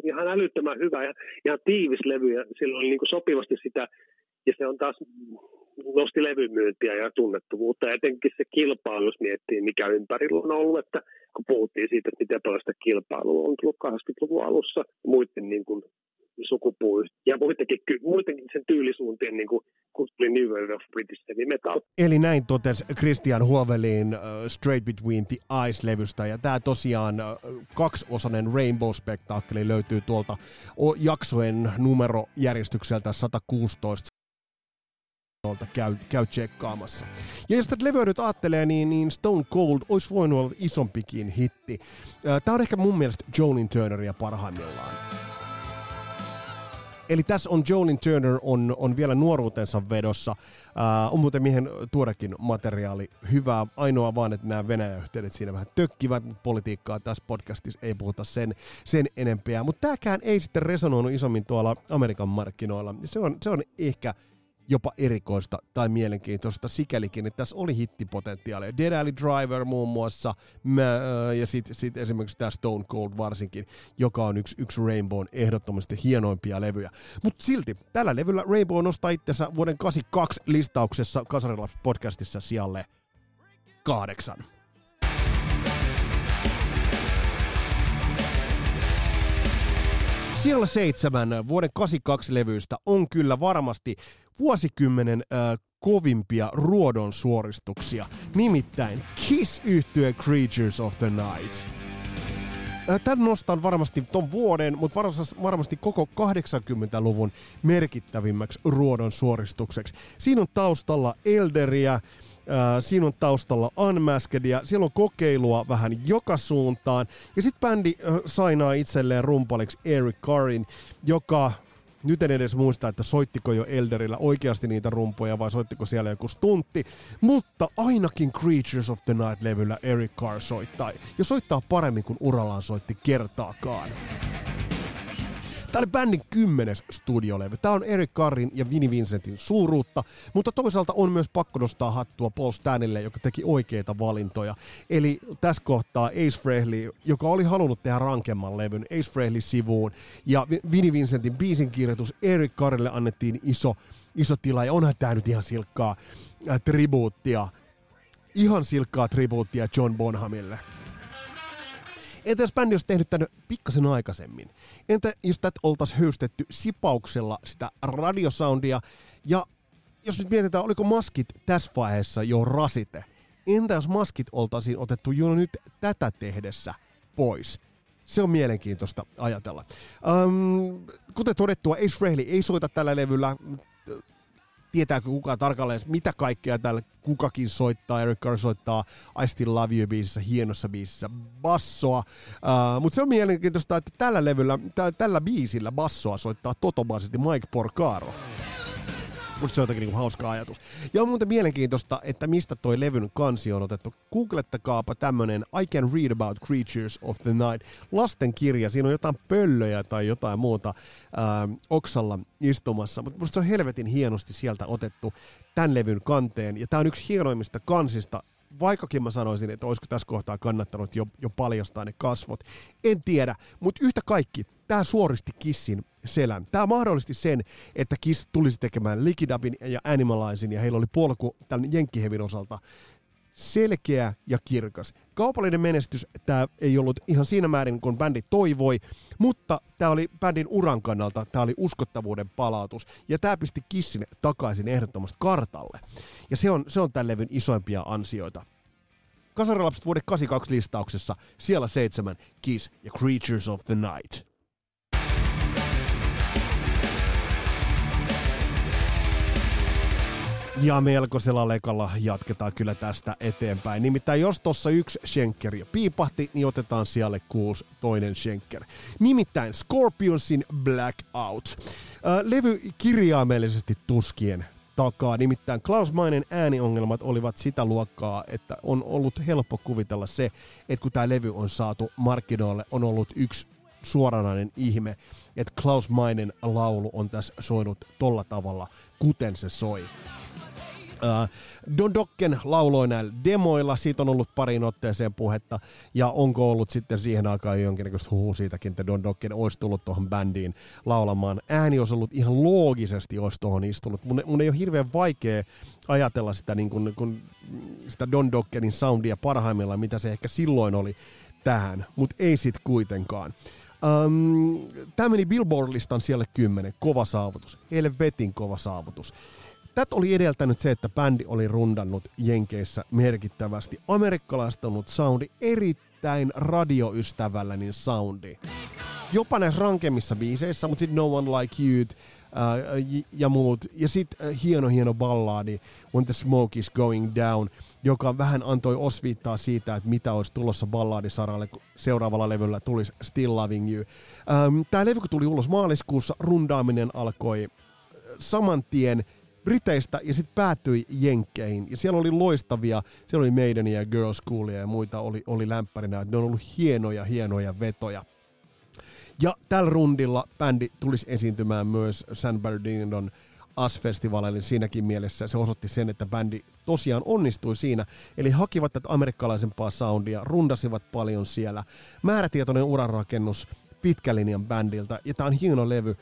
Speaker 3: Ihan älyttömän hyvä ja ihan tiivis levy ja sillä oli niin kuin, sopivasti sitä ja se on taas nosti levymyyntiä ja tunnettuvuutta. Ja etenkin se kilpailu, jos miettii, mikä ympärillä on ollut, että kun puhuttiin siitä, että miten paljon sitä kilpailua on tullut 80-luvun alussa muiden niin kuin ja muidenkin, muidenkin sen tyylisuuntien niin kuin kun tuli New Wave of British Heavy Metal.
Speaker 2: Eli näin totesi Christian Huovelin uh, Straight Between the Eyes-levystä, ja tämä tosiaan uh, kaksiosainen Rainbow-spektaakkeli löytyy tuolta jaksojen numerojärjestykseltä 116 käy, käy tsekkaamassa. Ja jos tätä levyä nyt ajattelee, niin, niin Stone Cold olisi voinut olla isompikin hitti. Tämä on ehkä mun mielestä Jolin Turneria parhaimmillaan. Eli tässä on Jolin Turner on, on vielä nuoruutensa vedossa. Uh, on muuten miehen tuorekin materiaali hyvää. Ainoa vaan, että nämä Venäjä-yhteydet siinä vähän tökkivät politiikkaa. Tässä podcastissa ei puhuta sen, sen enempää. Mutta tämäkään ei sitten resonoinut isommin tuolla Amerikan markkinoilla. Se on, se on ehkä jopa erikoista tai mielenkiintoista sikälikin, että tässä oli hittipotentiaalia. Dead Alley Driver muun muassa, mä, ja sitten sit esimerkiksi tämä Stone Cold varsinkin, joka on yksi, yksi Rainbown ehdottomasti hienoimpia levyjä. Mutta silti, tällä levyllä Rainbow nostaa itsensä vuoden 82 listauksessa Kasarilaps podcastissa sijalle kahdeksan. Siellä seitsemän vuoden 82 levyistä on kyllä varmasti vuosikymmenen äh, kovimpia ruodon suoristuksia, nimittäin Kiss yhtye Creatures of the Night. Tän nostan varmasti ton vuoden, mutta varmasti koko 80-luvun merkittävimmäksi ruodon suoristukseksi. Siinä on taustalla Elderiä, siinä on taustalla Unmaskedia, siellä on kokeilua vähän joka suuntaan. Ja sitten bändi sainaa itselleen rumpaliksi Eric Carrin, joka nyt en edes muista, että soittiko jo Elderillä oikeasti niitä rumpoja vai soittiko siellä joku stuntti, mutta ainakin Creatures of the Night-levyllä Eric Carr soittaa, ja soittaa paremmin kuin urallaan soitti kertaakaan. Tämä oli bändin kymmenes studiolevy. Tämä on Eric Carrin ja Vinnie Vincentin suuruutta, mutta toisaalta on myös pakko nostaa hattua Paul Stanille, joka teki oikeita valintoja. Eli tässä kohtaa Ace Frehley, joka oli halunnut tehdä rankemman levyn, Ace Frehley sivuun, ja Vinnie Vincentin biisin kirjoitus Eric Carrille annettiin iso, iso tila, ja onhan tämä nyt ihan silkkaa äh, tribuuttia, ihan silkkaa tribuuttia John Bonhamille. Entä jos bändi olisi tehnyt tänne pikkasen aikaisemmin? Entä jos tätä oltaisiin höystetty sipauksella sitä radiosoundia? Ja jos nyt mietitään, oliko maskit tässä vaiheessa jo rasite? Entä jos maskit oltaisiin otettu jo nyt tätä tehdessä pois? Se on mielenkiintoista ajatella. Um, kuten todettua, Ace Frehley ei soita tällä levyllä tietääkö kukaan tarkalleen, mitä kaikkea täällä kukakin soittaa. Eric Carr soittaa I Still Love You biisissä, hienossa biisissä bassoa. Uh, Mutta se on mielenkiintoista, että tällä levyllä, tällä biisillä bassoa soittaa totomaisesti Mike Porcaro. Musta se on jotenkin niinku hauska ajatus. Ja on muuten mielenkiintoista, että mistä toi levyn kansi on otettu. Googlettakaapa tämmönen I Can Read About Creatures of the Night. Lastenkirja, siinä on jotain pöllöjä tai jotain muuta ää, oksalla istumassa. Mutta musta se on helvetin hienosti sieltä otettu tämän levyn kanteen. Ja tää on yksi hienoimmista kansista vaikkakin mä sanoisin, että olisiko tässä kohtaa kannattanut jo, jo paljastaa ne kasvot. En tiedä, mutta yhtä kaikki, tämä suoristi Kissin selän. Tämä mahdollisti sen, että Kiss tulisi tekemään Liquidabin ja Animalizin, ja heillä oli polku tämän Jenkkihevin osalta selkeä ja kirkas. Kaupallinen menestys tämä ei ollut ihan siinä määrin, kun bändi toivoi, mutta tämä oli bändin uran kannalta, tämä oli uskottavuuden palautus, ja tämä pisti Kissin takaisin ehdottomasti kartalle. Ja se on, se on tämän levyn isoimpia ansioita. Kasarilapset vuoden 82 listauksessa, siellä seitsemän, Kiss ja Creatures of the Night. Ja melkoisella lekalla jatketaan kyllä tästä eteenpäin. Nimittäin jos tuossa yksi Schenker jo piipahti, niin otetaan siellä kuusi toinen Schenker. Nimittäin Scorpionsin Blackout. Levy kirjaimellisesti tuskien takaa. Nimittäin Klaus Mainen ääniongelmat olivat sitä luokkaa, että on ollut helppo kuvitella se, että kun tämä levy on saatu markkinoille, on ollut yksi suoranainen ihme, että Klaus Mainen laulu on tässä soinut tolla tavalla, kuten se soi. Uh, Don Dokken lauloi näillä demoilla, siitä on ollut pariin otteeseen puhetta, ja onko ollut sitten siihen aikaan jonkinnäköistä huhu siitäkin, että Don Dokken olisi tullut tuohon bändiin laulamaan. Ääni olisi ollut ihan loogisesti olisi tuohon istunut. Mun, mun ei ole hirveän vaikea ajatella sitä, niin kun, kun sitä Don Dokkenin soundia parhaimmillaan, mitä se ehkä silloin oli tähän, mutta ei sit kuitenkaan. Um, Tämä meni Billboard-listan siellä 10, kova saavutus, vetin kova saavutus. Tätä oli edeltänyt se, että bändi oli rundannut Jenkeissä merkittävästi. Amerikkalaistunut soundi, erittäin radioystävällinen soundi. Jopa näissä rankemmissa biiseissä, mutta sitten No One Like You uh, ja muut. Ja sitten uh, hieno hieno ballaadi When the Smoke is Going Down, joka vähän antoi osviittaa siitä, että mitä olisi tulossa ballaadisaralle, kun seuraavalla levyllä tulisi Still Loving You. Um, Tämä levy, kun tuli ulos maaliskuussa, rundaaminen alkoi saman tien – Briteistä ja sitten päätyi Jenkkeihin. Ja siellä oli loistavia, siellä oli meidän ja Girls Schoolia ja muita oli, oli lämpärinä. Ne on ollut hienoja, hienoja vetoja. Ja tällä rundilla bändi tulisi esiintymään myös San Bernardinon AS-festivaaleille siinäkin mielessä. Se osoitti sen, että bändi tosiaan onnistui siinä. Eli hakivat tätä amerikkalaisempaa soundia, rundasivat paljon siellä. Määrätietoinen urarakennus pitkälinjan bändiltä. Ja tämä on hieno levy.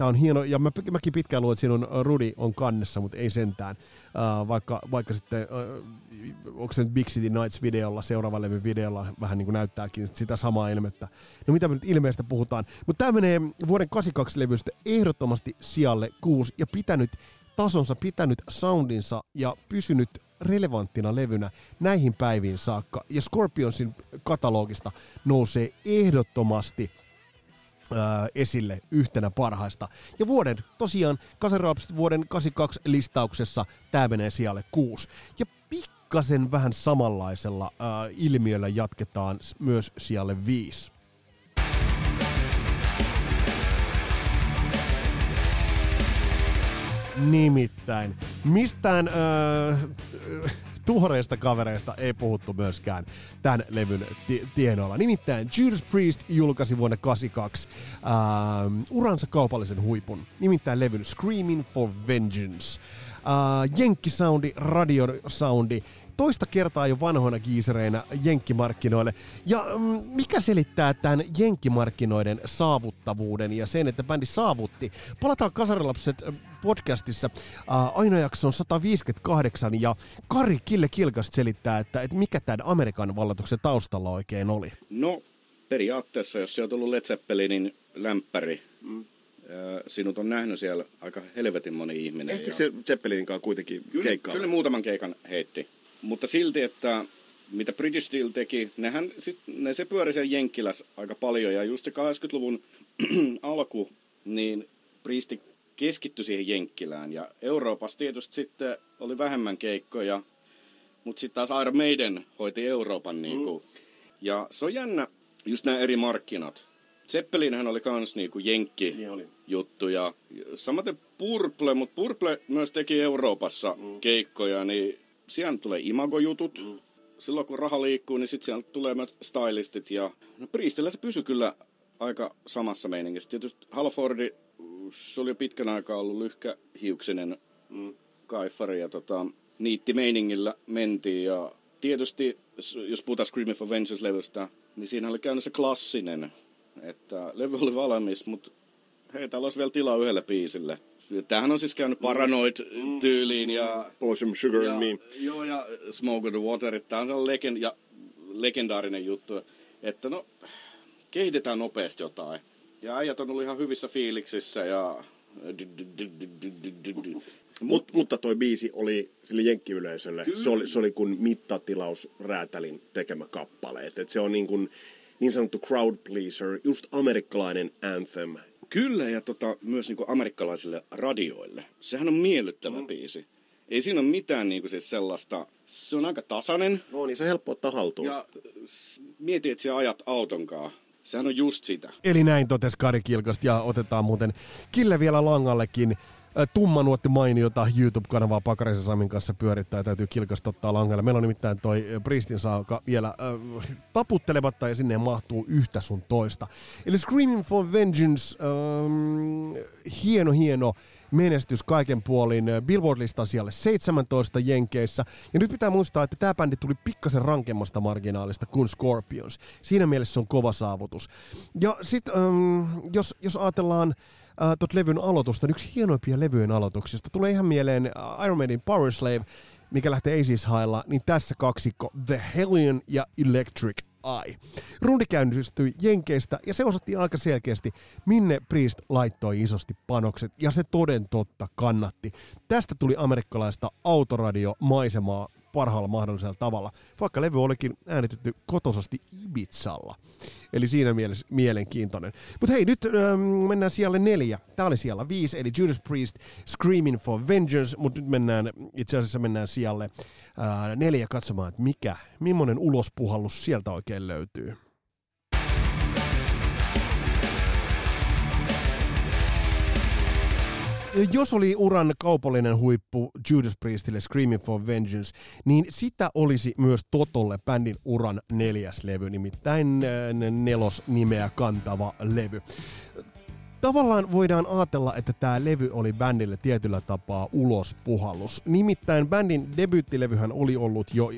Speaker 2: Tämä on hieno, ja mä, mäkin pitkään luulen, että sinun Rudi on kannessa, mutta ei sentään. Uh, vaikka, vaikka sitten, uh, onko se nyt Big City Nights-videolla, seuraava levy videolla, vähän niin kuin näyttääkin sitä samaa ilmettä. No mitä me nyt ilmeistä puhutaan. Mutta tämä menee vuoden 82 levystä ehdottomasti sijalle 6 ja pitänyt tasonsa, pitänyt soundinsa ja pysynyt relevanttina levynä näihin päiviin saakka. Ja Scorpionsin katalogista nousee ehdottomasti esille yhtenä parhaista. Ja vuoden, tosiaan, Kaseraps vuoden 82 listauksessa tämä menee sijalle 6. Ja pikkasen vähän samanlaisella äh, ilmiöllä jatketaan myös sijalle 5. Nimittäin, mistään äh, tuoreista kavereista ei puhuttu myöskään tämän levyn t- tienoilla. Nimittäin Judas Priest julkaisi vuonna 1982 äh, uransa kaupallisen huipun, nimittäin levyn Screaming for Vengeance. Uh, Jenkkisoundi, radiosoundi, toista kertaa jo vanhoina kiisereinä jenkkimarkkinoille. Ja mm, mikä selittää tämän jenkkimarkkinoiden saavuttavuuden ja sen, että bändi saavutti? Palataan Kasarilapset podcastissa. Uh, aina jakso on 158 ja Kari Kille Kilkast selittää, että, että mikä tämän Amerikan vallatuksen taustalla oikein oli.
Speaker 4: No periaatteessa, jos se on tullut Led Zeppelinin lämpäri, mm. sinut on nähnyt siellä aika helvetin moni ihminen.
Speaker 5: Ehtikö se Zeppelininkaan kuitenkin keikkaa?
Speaker 4: Kyllä muutaman keikan heitti. Mutta silti, että mitä British Steel teki, nehän, sit, ne se pyöri siellä Jenkkiläs aika paljon. Ja just se 80-luvun alku, niin Priesti keskittyi siihen Jenkkilään. Ja Euroopassa tietysti sitten oli vähemmän keikkoja, mutta sitten taas Iron Maiden hoiti Euroopan. Niin kuin. Mm. Ja se on jännä, just nämä eri markkinat. Zeppelinhän oli kans niinku jenkki niin oli. juttu ja samaten Purple, mutta Purple myös teki Euroopassa mm. keikkoja, niin siellä tulee imagojutut. Mm. Silloin kun raha liikkuu, niin sitten siellä tulee myös stylistit. Ja no Priestillä se pysyi kyllä aika samassa meiningissä. Tietysti Halfordi, se oli jo pitkän aikaa ollut lyhkähiuksinen mm. kaifari ja tota, niitti meiningillä mentiin. Ja tietysti, jos puhutaan Screaming for Vengeance-levystä, niin siinä oli käynyt se klassinen, että levy oli valmis, mutta hei, täällä olisi vielä tilaa yhdelle biisille. Tämähän on siis käynyt Paranoid-tyyliin ja...
Speaker 5: Blossom Sugar
Speaker 4: ja,
Speaker 5: and Me.
Speaker 4: Joo, ja Smoke on the Water. Tämä on sellainen legend, ja legendaarinen juttu, että no, kehitetään nopeasti jotain. Ja äijät on ollut ihan hyvissä fiiliksissä ja...
Speaker 5: Mut, mutta toi biisi oli sille jenkkiyleisölle, se oli, se oli kuin mittatilaus räätälin tekemä kappale. Et, et se on niin, kuin, niin sanottu crowd pleaser, just amerikkalainen anthem.
Speaker 4: Kyllä, ja tota, myös niinku amerikkalaisille radioille. Sehän on miellyttävä mm. biisi. Ei siinä ole mitään niinku siis sellaista, se on aika tasainen.
Speaker 5: No niin, se on helppo ottaa haltuun.
Speaker 4: Ja s- mieti, että sä ajat autonkaan. Sehän on just sitä.
Speaker 2: Eli näin totesi Kari Kilkast ja otetaan muuten Kille vielä langallekin. Ö, Tumma nuotti mainiota YouTube-kanavaa Pakarisen Samin kanssa pyörittää täytyy Kilkasta ottaa langalle. Meillä on nimittäin toi Priestin saaka vielä äh, taputtelematta ja sinne mahtuu yhtä sun toista. Eli Screaming for Vengeance, ähm, hieno hieno menestys kaiken puolin Billboard-listan siellä 17 Jenkeissä. Ja nyt pitää muistaa, että tämä bändi tuli pikkasen rankemmasta marginaalista kuin Scorpions. Siinä mielessä se on kova saavutus. Ja sitten ähm, jos, jos ajatellaan äh, tuot levyn aloitusta, yksi hienoimpia levyjen aloituksista tulee ihan mieleen äh, Iron Maiden Power Slave, mikä lähtee Aces Highlla, niin tässä kaksikko The Hellion ja Electric Eye. Rundi käynnistyi Jenkeistä ja se osoitti aika selkeästi, minne Priest laittoi isosti panokset ja se toden totta kannatti. Tästä tuli amerikkalaista autoradiomaisemaa parhaalla mahdollisella tavalla, vaikka levy olikin äänitetty kotosasti Ibizalla. Eli siinä mielessä mielenkiintoinen. Mutta hei, nyt ähm, mennään siellä neljä. Tämä oli siellä viisi, eli Judas Priest Screaming for Vengeance, mutta nyt mennään, itse asiassa mennään siellä äh, neljä katsomaan, että mikä, millainen ulospuhallus sieltä oikein löytyy. Jos oli uran kaupallinen huippu Judas Priestille Screaming for Vengeance, niin sitä olisi myös Totolle bändin uran neljäs levy, nimittäin äh, nelos nimeä kantava levy. Tavallaan voidaan ajatella, että tämä levy oli bändille tietyllä tapaa ulospuhallus. Nimittäin bändin debyyttilevyhän oli ollut jo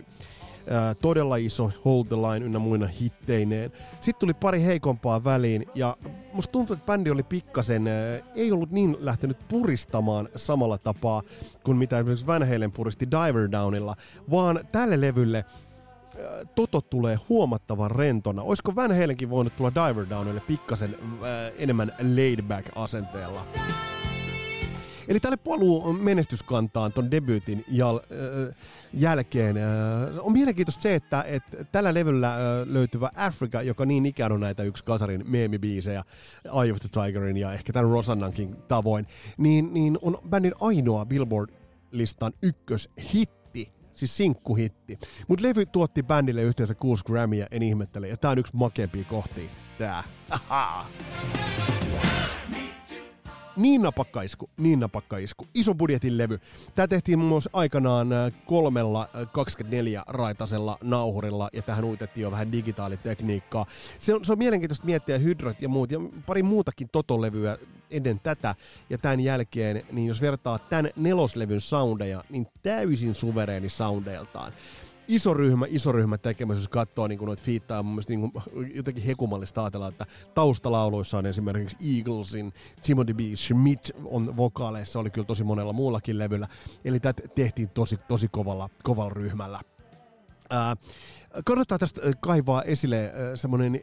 Speaker 2: ää, todella iso Hold the Line ynnä muina hitteineen. Sitten tuli pari heikompaa väliin ja musta tuntuu, että bändi oli pikkasen, ää, ei ollut niin lähtenyt puristamaan samalla tapaa kuin mitä esimerkiksi Van Halen puristi Diver Downilla, vaan tälle levylle ää, Toto tulee huomattavan rentona. Olisiko Van Halenkin voinut tulla Diver Downille pikkasen enemmän laid back asenteella? Eli tälle paluu menestyskantaan ton debyytin äh, jälkeen. On mielenkiintoista se, että et tällä levyllä löytyvä Africa, joka niin ikään on näitä yksi kasarin meemibiisejä, Eye of the Tigerin ja ehkä tämän Rosannankin tavoin, niin, niin on bändin ainoa Billboard-listan ykköshitti siis sinkkuhitti. Mutta levy tuotti bändille yhteensä 6 Grammyä, en ihmettele. Ja tää on yksi makeimpia kohtia. Tää. Ahaa. Niin napakkaisku, niin napakkaisku. Iso budjetin levy. Tämä tehtiin muun muassa aikanaan äh, kolmella äh, 24-raitasella nauhurilla ja tähän uitettiin jo vähän digitaalitekniikkaa. Se on, se on mielenkiintoista miettiä hydrot ja muut ja pari muutakin totolevyä ennen tätä ja tämän jälkeen, niin jos vertaa tämän neloslevyn soundeja, niin täysin suvereeni soundeiltaan iso ryhmä, iso ryhmä tekemässä, jos katsoo niin noita fiittaa, mun mielestä niin kuin, jotenkin hekumallista ajatella, että taustalauluissa on esimerkiksi Eaglesin, Timothy B. Schmidt on vokaaleissa, oli kyllä tosi monella muullakin levyllä, eli tätä tehtiin tosi, tosi kovalla, kovalla ryhmällä. Ää, kannattaa tästä kaivaa esille semmoinen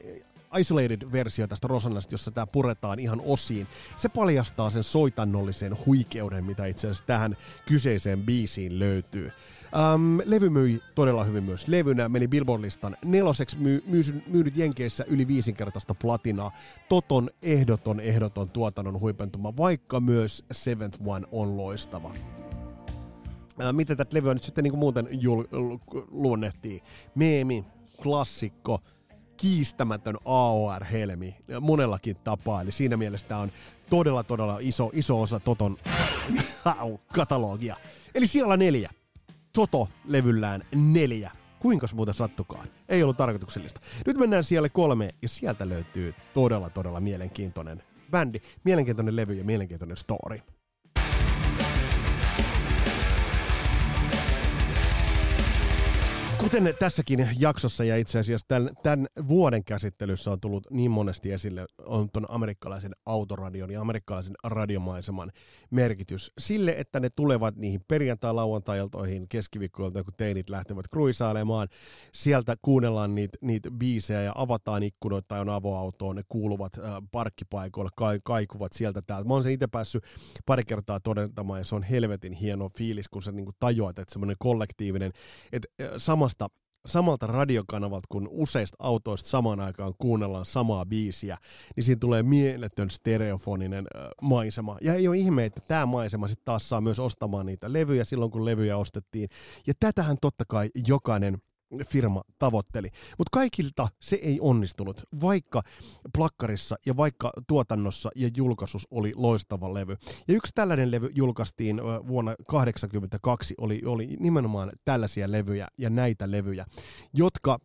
Speaker 2: isolated-versio tästä Rosannasta, jossa tämä puretaan ihan osiin. Se paljastaa sen soitannollisen huikeuden, mitä itse asiassa tähän kyseiseen biisiin löytyy. Um, levy myi todella hyvin myös levynä, meni Billboard-listan neloseksi, myy, myy, myynyt Jenkeissä yli viisinkertaista platinaa. Toton ehdoton, ehdoton tuotannon huipentuma, vaikka myös Seventh One on loistava. Miten tätä levyä nyt sitten niin kuin muuten jul, lu- luonnehtii? Meemi, klassikko, kiistämätön AOR-helmi monellakin tapaa. Eli siinä mielessä tämä on todella, todella iso, iso osa Toton katalogia. Eli siellä neljä. Toto-levyllään neljä. Kuinka muuten sattukaan? Ei ollut tarkoituksellista. Nyt mennään siellä kolme ja sieltä löytyy todella, todella mielenkiintoinen bändi, mielenkiintoinen levy ja mielenkiintoinen story. Kuten tässäkin jaksossa ja itse asiassa tämän, tämän vuoden käsittelyssä on tullut niin monesti esille, on tuon amerikkalaisen autoradion ja amerikkalaisen radiomaiseman merkitys sille, että ne tulevat niihin perjantai-lauantai-iltoihin keskiviikkoilta, kun teinit lähtevät kruisailemaan. Sieltä kuunnellaan niitä, niitä biisejä ja avataan ikkunoita tai on avoautoon, ne kuuluvat äh, parkkipaikoille, ka- kaikuvat sieltä täältä. Mä oon sen itse päässyt pari kertaa todentamaan ja se on helvetin hieno fiilis, kun sä niin tajuat, että semmoinen kollektiivinen, että äh, samasta samalta radiokanavalta, kun useista autoista samaan aikaan kuunnellaan samaa biisiä, niin siinä tulee mieletön stereofoninen maisema. Ja ei ole ihme, että tämä maisema sitten taas saa myös ostamaan niitä levyjä silloin, kun levyjä ostettiin. Ja tätähän totta kai jokainen firma tavoitteli. Mutta kaikilta se ei onnistunut, vaikka plakkarissa ja vaikka tuotannossa ja julkaisus oli loistava levy. Ja yksi tällainen levy julkaistiin vuonna 1982, oli, oli nimenomaan tällaisia levyjä ja näitä levyjä, jotka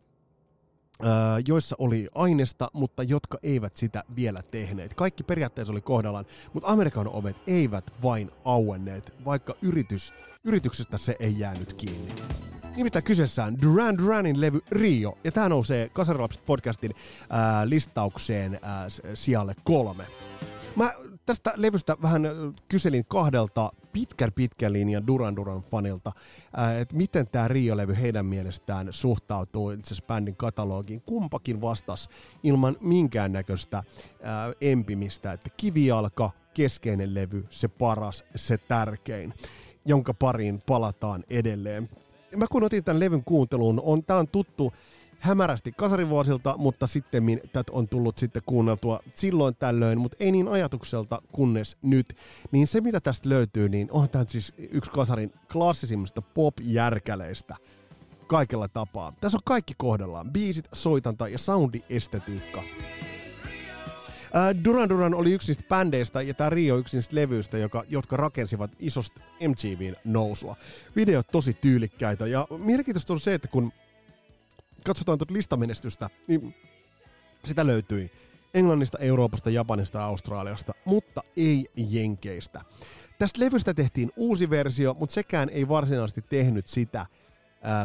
Speaker 2: joissa oli aineesta, mutta jotka eivät sitä vielä tehneet. Kaikki periaatteessa oli kohdallaan, mutta Amerikan ovet eivät vain auenneet, vaikka yritys, yrityksestä se ei jäänyt kiinni. Nimittäin kyseessään Duran Duranin levy Rio, ja tämä nousee Kasarilapset podcastin ää, listaukseen ää, sijalle kolme. Mä tästä levystä vähän kyselin kahdelta pitkän pitkän linjan Duran Duran fanilta, että miten tämä Rio-levy heidän mielestään suhtautuu itse asiassa bändin katalogiin. Kumpakin vastas ilman minkäännäköistä ää, empimistä, että kivijalka, keskeinen levy, se paras, se tärkein, jonka pariin palataan edelleen mä kun otin tämän levyn kuunteluun, on, tää on tuttu hämärästi kasarivuosilta, mutta sitten tätä on tullut sitten kuunneltua silloin tällöin, mutta ei niin ajatukselta kunnes nyt. Niin se mitä tästä löytyy, niin on tämä siis yksi kasarin klassisimmista pop-järkäleistä kaikella tapaa. Tässä on kaikki kohdallaan. Biisit, soitanta ja soundiestetiikka. Duran Duran oli yksi niistä bändeistä ja tämä Rio yksi niistä levyistä, joka, jotka rakensivat isosta MTVn nousua. Videot tosi tyylikkäitä ja mielenkiintoista on se, että kun katsotaan tuota listamenestystä, niin sitä löytyi Englannista, Euroopasta, Japanista ja Australiasta, mutta ei Jenkeistä. Tästä levystä tehtiin uusi versio, mutta sekään ei varsinaisesti tehnyt sitä,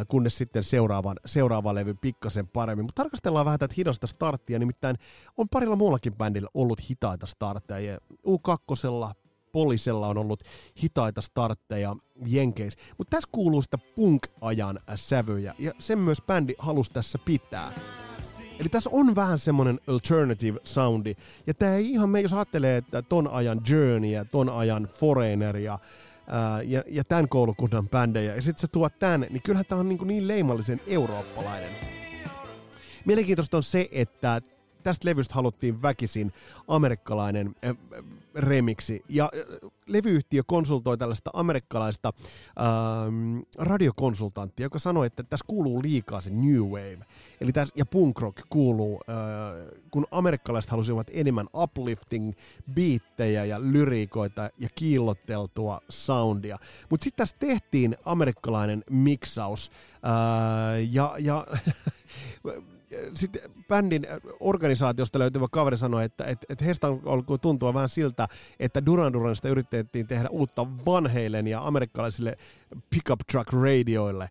Speaker 2: kunnes sitten seuraavan, seuraava levy pikkasen paremmin. Mutta tarkastellaan vähän tätä hidasta starttia, nimittäin on parilla muullakin bändillä ollut hitaita startteja. U2, Polisella on ollut hitaita startteja Jenkeis. Mutta tässä kuuluu sitä punk-ajan sävyjä, ja sen myös bändi halusi tässä pitää. Eli tässä on vähän semmonen alternative soundi. Ja tää ei ihan me, jos ajattelee, että ton ajan Journey ja ton ajan Foreigner ja ja, ja tämän koulukunnan bändejä, ja sitten se tuo tänne, niin kyllähän tämä on niin, niin leimallisen eurooppalainen. Mielenkiintoista on se, että tästä levystä haluttiin väkisin amerikkalainen äh, remiksi. Ja äh, levyyhtiö konsultoi tällaista amerikkalaista äh, radiokonsultanttia, joka sanoi, että tässä kuuluu liikaa se New Wave. Eli tässä, ja punk rock kuuluu, äh, kun amerikkalaiset halusivat enemmän uplifting biittejä ja lyriikoita ja kiillotteltua soundia. Mutta sitten tässä tehtiin amerikkalainen miksaus. Äh, ja ja sitten bändin organisaatiosta löytyvä kaveri sanoi, että, että, että heistä ollut tuntua vähän siltä, että Duran Duranista yritettiin tehdä uutta vanheille ja amerikkalaisille pickup truck radioille.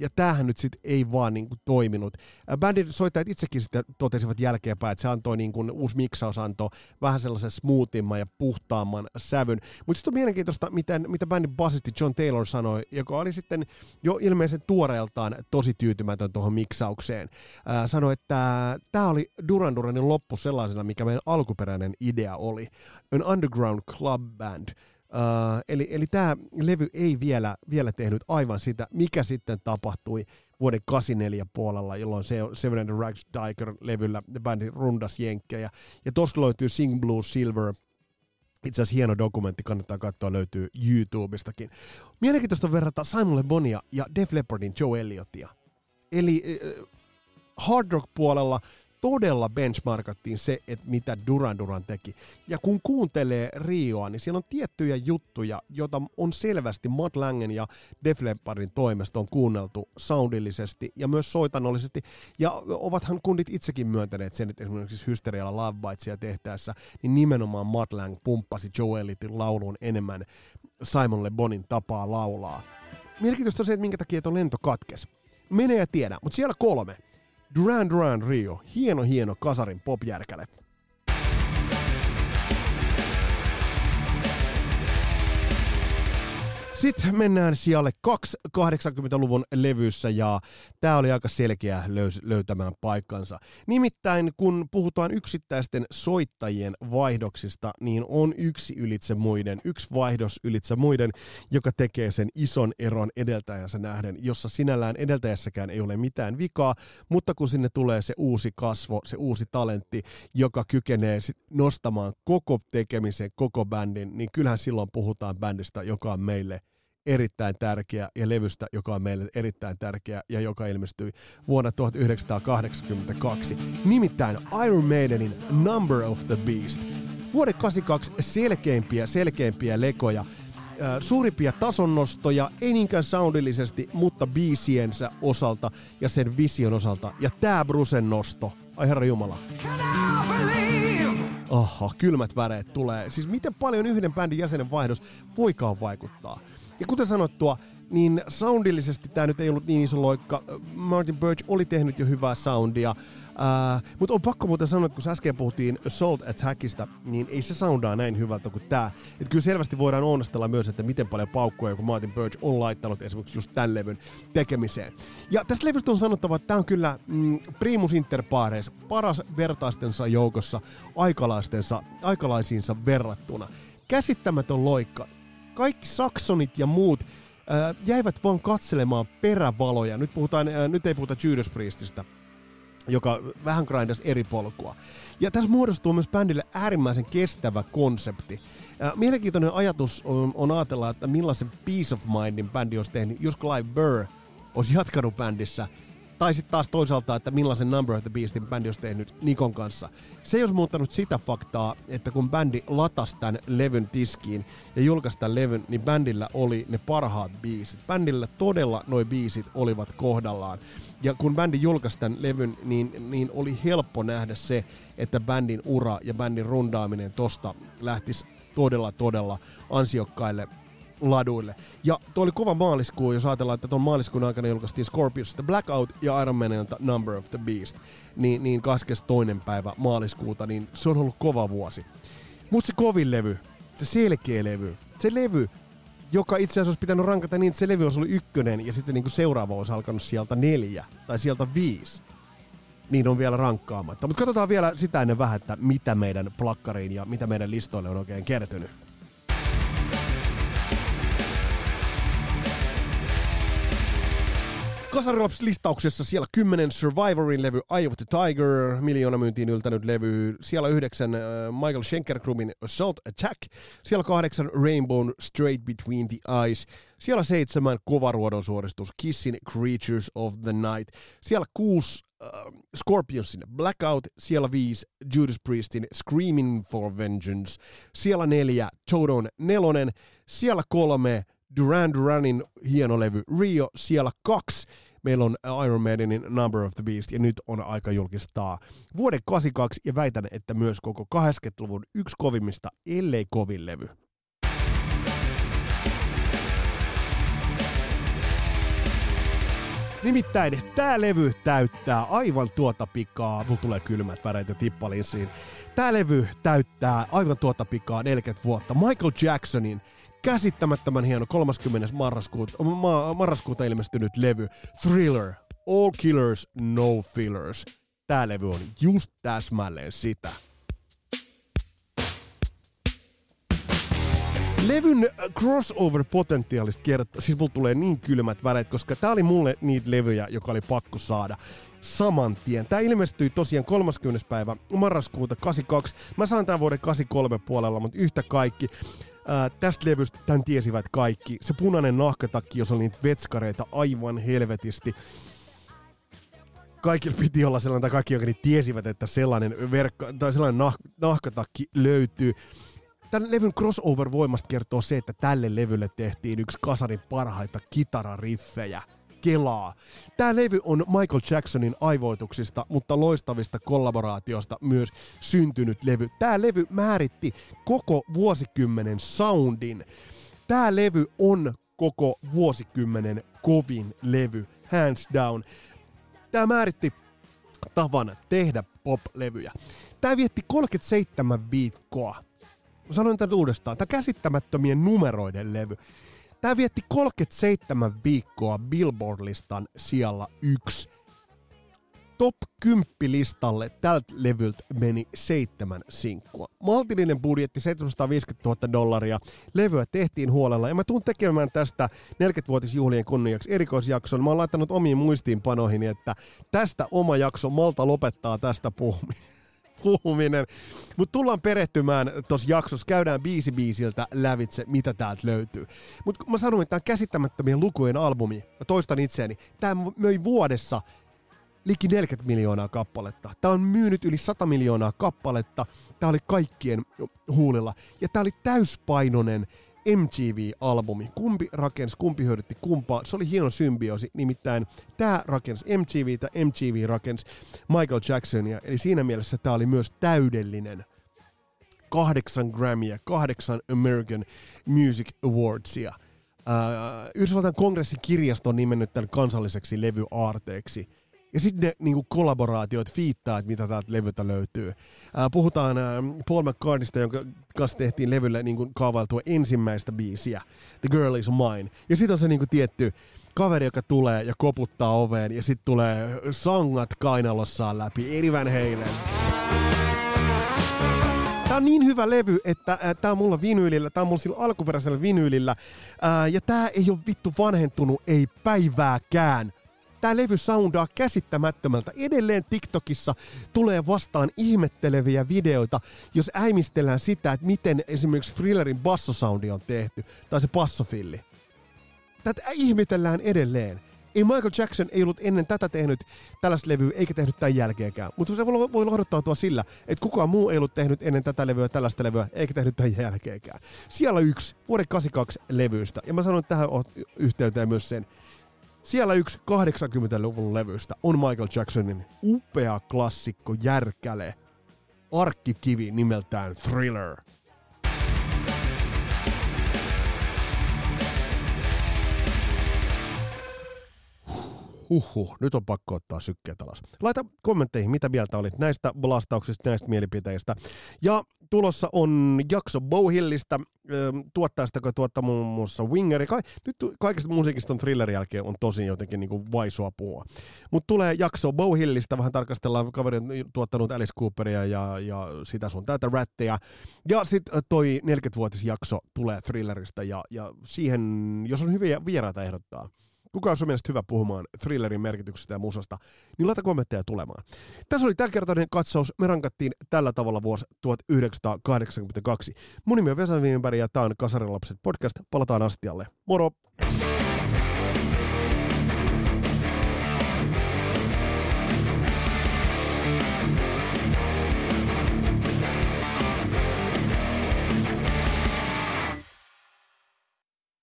Speaker 2: Ja tämähän nyt sitten ei vaan niin kuin toiminut. Bändin soittajat itsekin sitten totesivat jälkeenpäin, että se antoi niin kuin, uusi miksaus antoi vähän sellaisen smoothimman ja puhtaamman sävyn. Mutta sitten on mielenkiintoista, miten, mitä bändin basisti John Taylor sanoi, joka oli sitten jo ilmeisen tuoreeltaan tosi tyytymätön tuohon miksaukseen. Ää, sanoi, että tämä oli Duran Duranin loppu sellaisena, mikä meidän alkuperäinen idea oli. An underground club band – Uh, eli eli tämä levy ei vielä, vielä tehnyt aivan sitä, mikä sitten tapahtui vuoden 84 puolella, jolloin se Seven and the Rags Diker-levyllä bändi rundas jenkkejä. Ja tuossa löytyy Sing Blue Silver, itse asiassa hieno dokumentti, kannattaa katsoa, löytyy YouTubestakin. Mielenkiintoista verrata Simon Le Bonia ja Def Leppardin Joe Elliotia. Eli äh, hard rock puolella todella benchmarkattiin se, että mitä Duran Duran teki. Ja kun kuuntelee Rioa, niin siellä on tiettyjä juttuja, joita on selvästi Matt Langen ja Def Leppardin toimesta on kuunneltu soundillisesti ja myös soitanollisesti. Ja ovathan kundit itsekin myöntäneet sen, että esimerkiksi Hysterialla Love Bitesia tehtäessä, niin nimenomaan Matt Lang pumppasi Joelitin lauluun enemmän Simon Le Bonin tapaa laulaa. Mielenkiintoista on se, että minkä takia tuo lento katkesi. Mene ja tiedä. Mutta siellä kolme. Duran Duran Rio. Hieno, hieno kasarin popjärkäle. Sitten mennään sijalle 2 80-luvun levyssä ja tämä oli aika selkeä löys- löytämään paikkansa. Nimittäin kun puhutaan yksittäisten soittajien vaihdoksista, niin on yksi ylitse muiden, yksi vaihdos ylitse muiden, joka tekee sen ison eron edeltäjänsä nähden, jossa sinällään edeltäjässäkään ei ole mitään vikaa, mutta kun sinne tulee se uusi kasvo, se uusi talentti, joka kykenee nostamaan koko tekemisen, koko bändin, niin kyllähän silloin puhutaan bändistä, joka on meille – erittäin tärkeä ja levystä, joka on meille erittäin tärkeä ja joka ilmestyi vuonna 1982. Nimittäin Iron Maidenin Number of the Beast. Vuoden 82 selkeimpiä, selkeimpiä lekoja suurimpia tasonnostoja, ei niinkään soundillisesti, mutta biisiensä osalta ja sen vision osalta. Ja tää Brusen nosto, ai herra jumala. Oho, kylmät väreet tulee. Siis miten paljon yhden bändin jäsenen vaihdos voikaan vaikuttaa. Ja kuten sanottua, niin soundillisesti tämä nyt ei ollut niin iso loikka. Martin Birch oli tehnyt jo hyvää soundia, Uh, mutta on pakko muuten sanoa, että kun äsken puhuttiin Assault Attackista, niin ei se soundaa näin hyvältä kuin tämä. Että kyllä selvästi voidaan onnistella myös, että miten paljon paukkoja joku Martin Birch on laittanut esimerkiksi just tämän levyn tekemiseen. Ja tästä levystä on sanottava, että tämä on kyllä mm, primus inter pares, paras vertaistensa joukossa aikalaistensa, aikalaisiinsa verrattuna. Käsittämätön loikka kaikki saksonit ja muut äh, jäivät vaan katselemaan perävaloja. Nyt, puhutaan, äh, nyt ei puhuta Judas Priestistä, joka vähän grindas eri polkua. Ja tässä muodostuu myös bändille äärimmäisen kestävä konsepti. Mielenkiintoinen ajatus on, on ajatella, että millaisen Peace of Mindin bändi olisi tehnyt, jos Clive Burr olisi jatkanut bändissä – tai sitten taas toisaalta, että millaisen Number of the Beastin bändi olisi tehnyt Nikon kanssa. Se ei olisi muuttanut sitä faktaa, että kun bändi latasi tämän levyn tiskiin ja julkaisi tämän levyn, niin bändillä oli ne parhaat biisit. Bändillä todella noi biisit olivat kohdallaan. Ja kun bändi julkaisi tämän levyn, niin, niin oli helppo nähdä se, että bändin ura ja bändin rundaaminen tosta lähtisi todella, todella ansiokkaille laduille. Ja tuo oli kova maaliskuu, jos ajatellaan, että tuon maaliskuun aikana julkaistiin Scorpius The Blackout ja Iron Manin Number of the Beast, niin, niin 22. päivä maaliskuuta, niin se on ollut kova vuosi. Mutta se kovin levy, se selkeä levy, se levy, joka itse asiassa olisi pitänyt rankata niin, että se levy olisi ollut ykkönen ja sitten niin seuraava olisi alkanut sieltä neljä tai sieltä viisi niin on vielä rankkaamatta. Mutta katsotaan vielä sitä ennen vähän, että mitä meidän plakkariin ja mitä meidän listoille on oikein kertynyt. Kasarilaps-listauksessa siellä 10 Survivorin levy Eye of the Tiger, miljoona myyntiin yltänyt levy. Siellä 9 uh, äh, Michael Schenkerkrumin Assault Attack. Siellä 8 Rainbow Straight Between the Eyes. Siellä 7 kovaruodon suoristus Kissin Creatures of the Night. Siellä 6 uh, äh, Scorpionsin Blackout. Siellä 5 Judas Priestin Screaming for Vengeance. Siellä 4 Todon nelonen. Siellä 3 Duran Duranin hieno levy Rio. Siellä 2 meillä on Iron Maidenin Number of the Beast, ja nyt on aika julkistaa vuoden 82, ja väitän, että myös koko 80-luvun yksi kovimmista, ellei kovin levy. Nimittäin tämä levy täyttää aivan tuota pikaa, mulla tulee kylmät väreet ja tippalinsiin. Tämä levy täyttää aivan tuota pikaa 40 vuotta. Michael Jacksonin käsittämättömän hieno 30. marraskuuta, ma- marraskuuta ilmestynyt levy Thriller, All Killers, No Fillers. Tää levy on just täsmälleen sitä. Levyn crossover-potentiaalista kertoo, siis mulla tulee niin kylmät väreet, koska tää oli mulle niitä levyjä, joka oli pakko saada saman tien. Tää ilmestyi tosiaan 30. päivä marraskuuta 82. Mä saan tämän vuoden 83 puolella, mutta yhtä kaikki. Ää, tästä levystä tämän tiesivät kaikki. Se punainen nahkatakki, jos oli niitä vetskareita aivan helvetisti. Kaikilla piti olla sellainen, tai kaikki, jotka tiesivät, että sellainen, verkka, tai sellainen nah, nahkatakki löytyy. Tämän levyn crossover-voimasta kertoo se, että tälle levylle tehtiin yksi kasarin parhaita kitarariffejä – kelaa. Tämä levy on Michael Jacksonin aivoituksista, mutta loistavista kollaboraatiosta myös syntynyt levy. Tämä levy määritti koko vuosikymmenen soundin. Tämä levy on koko vuosikymmenen kovin levy, hands down. Tämä määritti tavan tehdä pop-levyjä. Tämä vietti 37 viikkoa. Sanoin tämän uudestaan. Tämä käsittämättömien numeroiden levy. Tämä vietti 37 viikkoa Billboard-listan siellä yksi top 10 listalle tältä levyltä meni seitsemän sinkkua. Maltillinen budjetti 750 000 dollaria. Levyä tehtiin huolella ja mä tuun tekemään tästä 40-vuotisjuhlien kunniaksi erikoisjakson. Mä oon laittanut omiin muistiinpanoihin, että tästä oma jakso Malta lopettaa tästä puhuminen. Mutta tullaan perehtymään tuossa jaksossa, käydään biisi biisiltä lävitse, mitä täältä löytyy. Mutta mä sanoin, että tämä on käsittämättömien lukujen albumi. Mä toistan itseäni. Tämä möi vuodessa liki 40 miljoonaa kappaletta. Tämä on myynyt yli 100 miljoonaa kappaletta. Tämä oli kaikkien huulilla. Ja tämä oli täyspainoinen MTV-albumi. Kumpi rakensi, kumpi hyödytti kumpaa. Se oli hieno symbioosi, nimittäin tämä rakensi MTVtä, MTV rakensi Michael Jacksonia. Eli siinä mielessä tämä oli myös täydellinen kahdeksan Grammyä, kahdeksan American Music Awardsia. Uh, Yhdysvaltain kongressin kirjasto on nimennyt tämän kansalliseksi levyaarteeksi – ja sitten ne niinku kollaboraatiot fiittaa, että mitä täältä levyltä löytyy. Ää, puhutaan ää, Paul McCartneysta, jonka kanssa tehtiin levylle niinku kaavailtua ensimmäistä biisiä, The Girl Is Mine. Ja sitten on se niinku tietty kaveri, joka tulee ja koputtaa oveen, ja sitten tulee sangat kainalossaan läpi. Eri Van. Tää on niin hyvä levy, että äh, tää on mulla vinyylillä, tää on mulla sillä alkuperäisellä vinyylillä, äh, ja tää ei ole vittu vanhentunut, ei päivääkään tämä levy soundaa käsittämättömältä. Edelleen TikTokissa tulee vastaan ihmetteleviä videoita, jos äimistellään sitä, että miten esimerkiksi Thrillerin bassosoundi on tehty, tai se bassofilli. Tätä ihmetellään edelleen. Ei Michael Jackson ei ollut ennen tätä tehnyt tällaista levyä, eikä tehnyt tämän jälkeenkään. Mutta se voi lohduttautua sillä, että kukaan muu ei ollut tehnyt ennen tätä levyä tällaista levyä, eikä tehnyt tämän jälkeenkään. Siellä yksi, vuoden 82 levyistä. Ja mä sanon tähän yhteyteen myös sen, siellä yksi 80-luvun levystä on Michael Jacksonin upea klassikko Järkäle, arkkikivi nimeltään Thriller. Huhhuh, nyt on pakko ottaa sykkeet alas. Laita kommentteihin, mitä mieltä olit näistä blastauksista, näistä mielipiteistä. Ja tulossa on jakso Bowhillistä, tuottajasta, joka tuottaa muun muassa Wingeri. Ka- nyt kaikesta musiikista on thriller jälkeen on tosi jotenkin niin vaisua puhua. Mutta tulee jakso Bowhillistä, vähän tarkastellaan, kaveri on tuottanut Alice Cooperia ja, ja sitä sun tätä rättejä. Ja sitten toi 40-vuotisjakso tulee thrilleristä ja, ja siihen, jos on hyviä vieraita ehdottaa, kuka on sun mielestä hyvä puhumaan thrillerin merkityksestä ja musasta, niin laita kommentteja tulemaan. Tässä oli tämänkertainen katsaus. Me rankattiin tällä tavalla vuosi 1982. Mun nimi on Vesa Wienberg ja tämä on Kasarilapset podcast. Palataan astialle. Moro!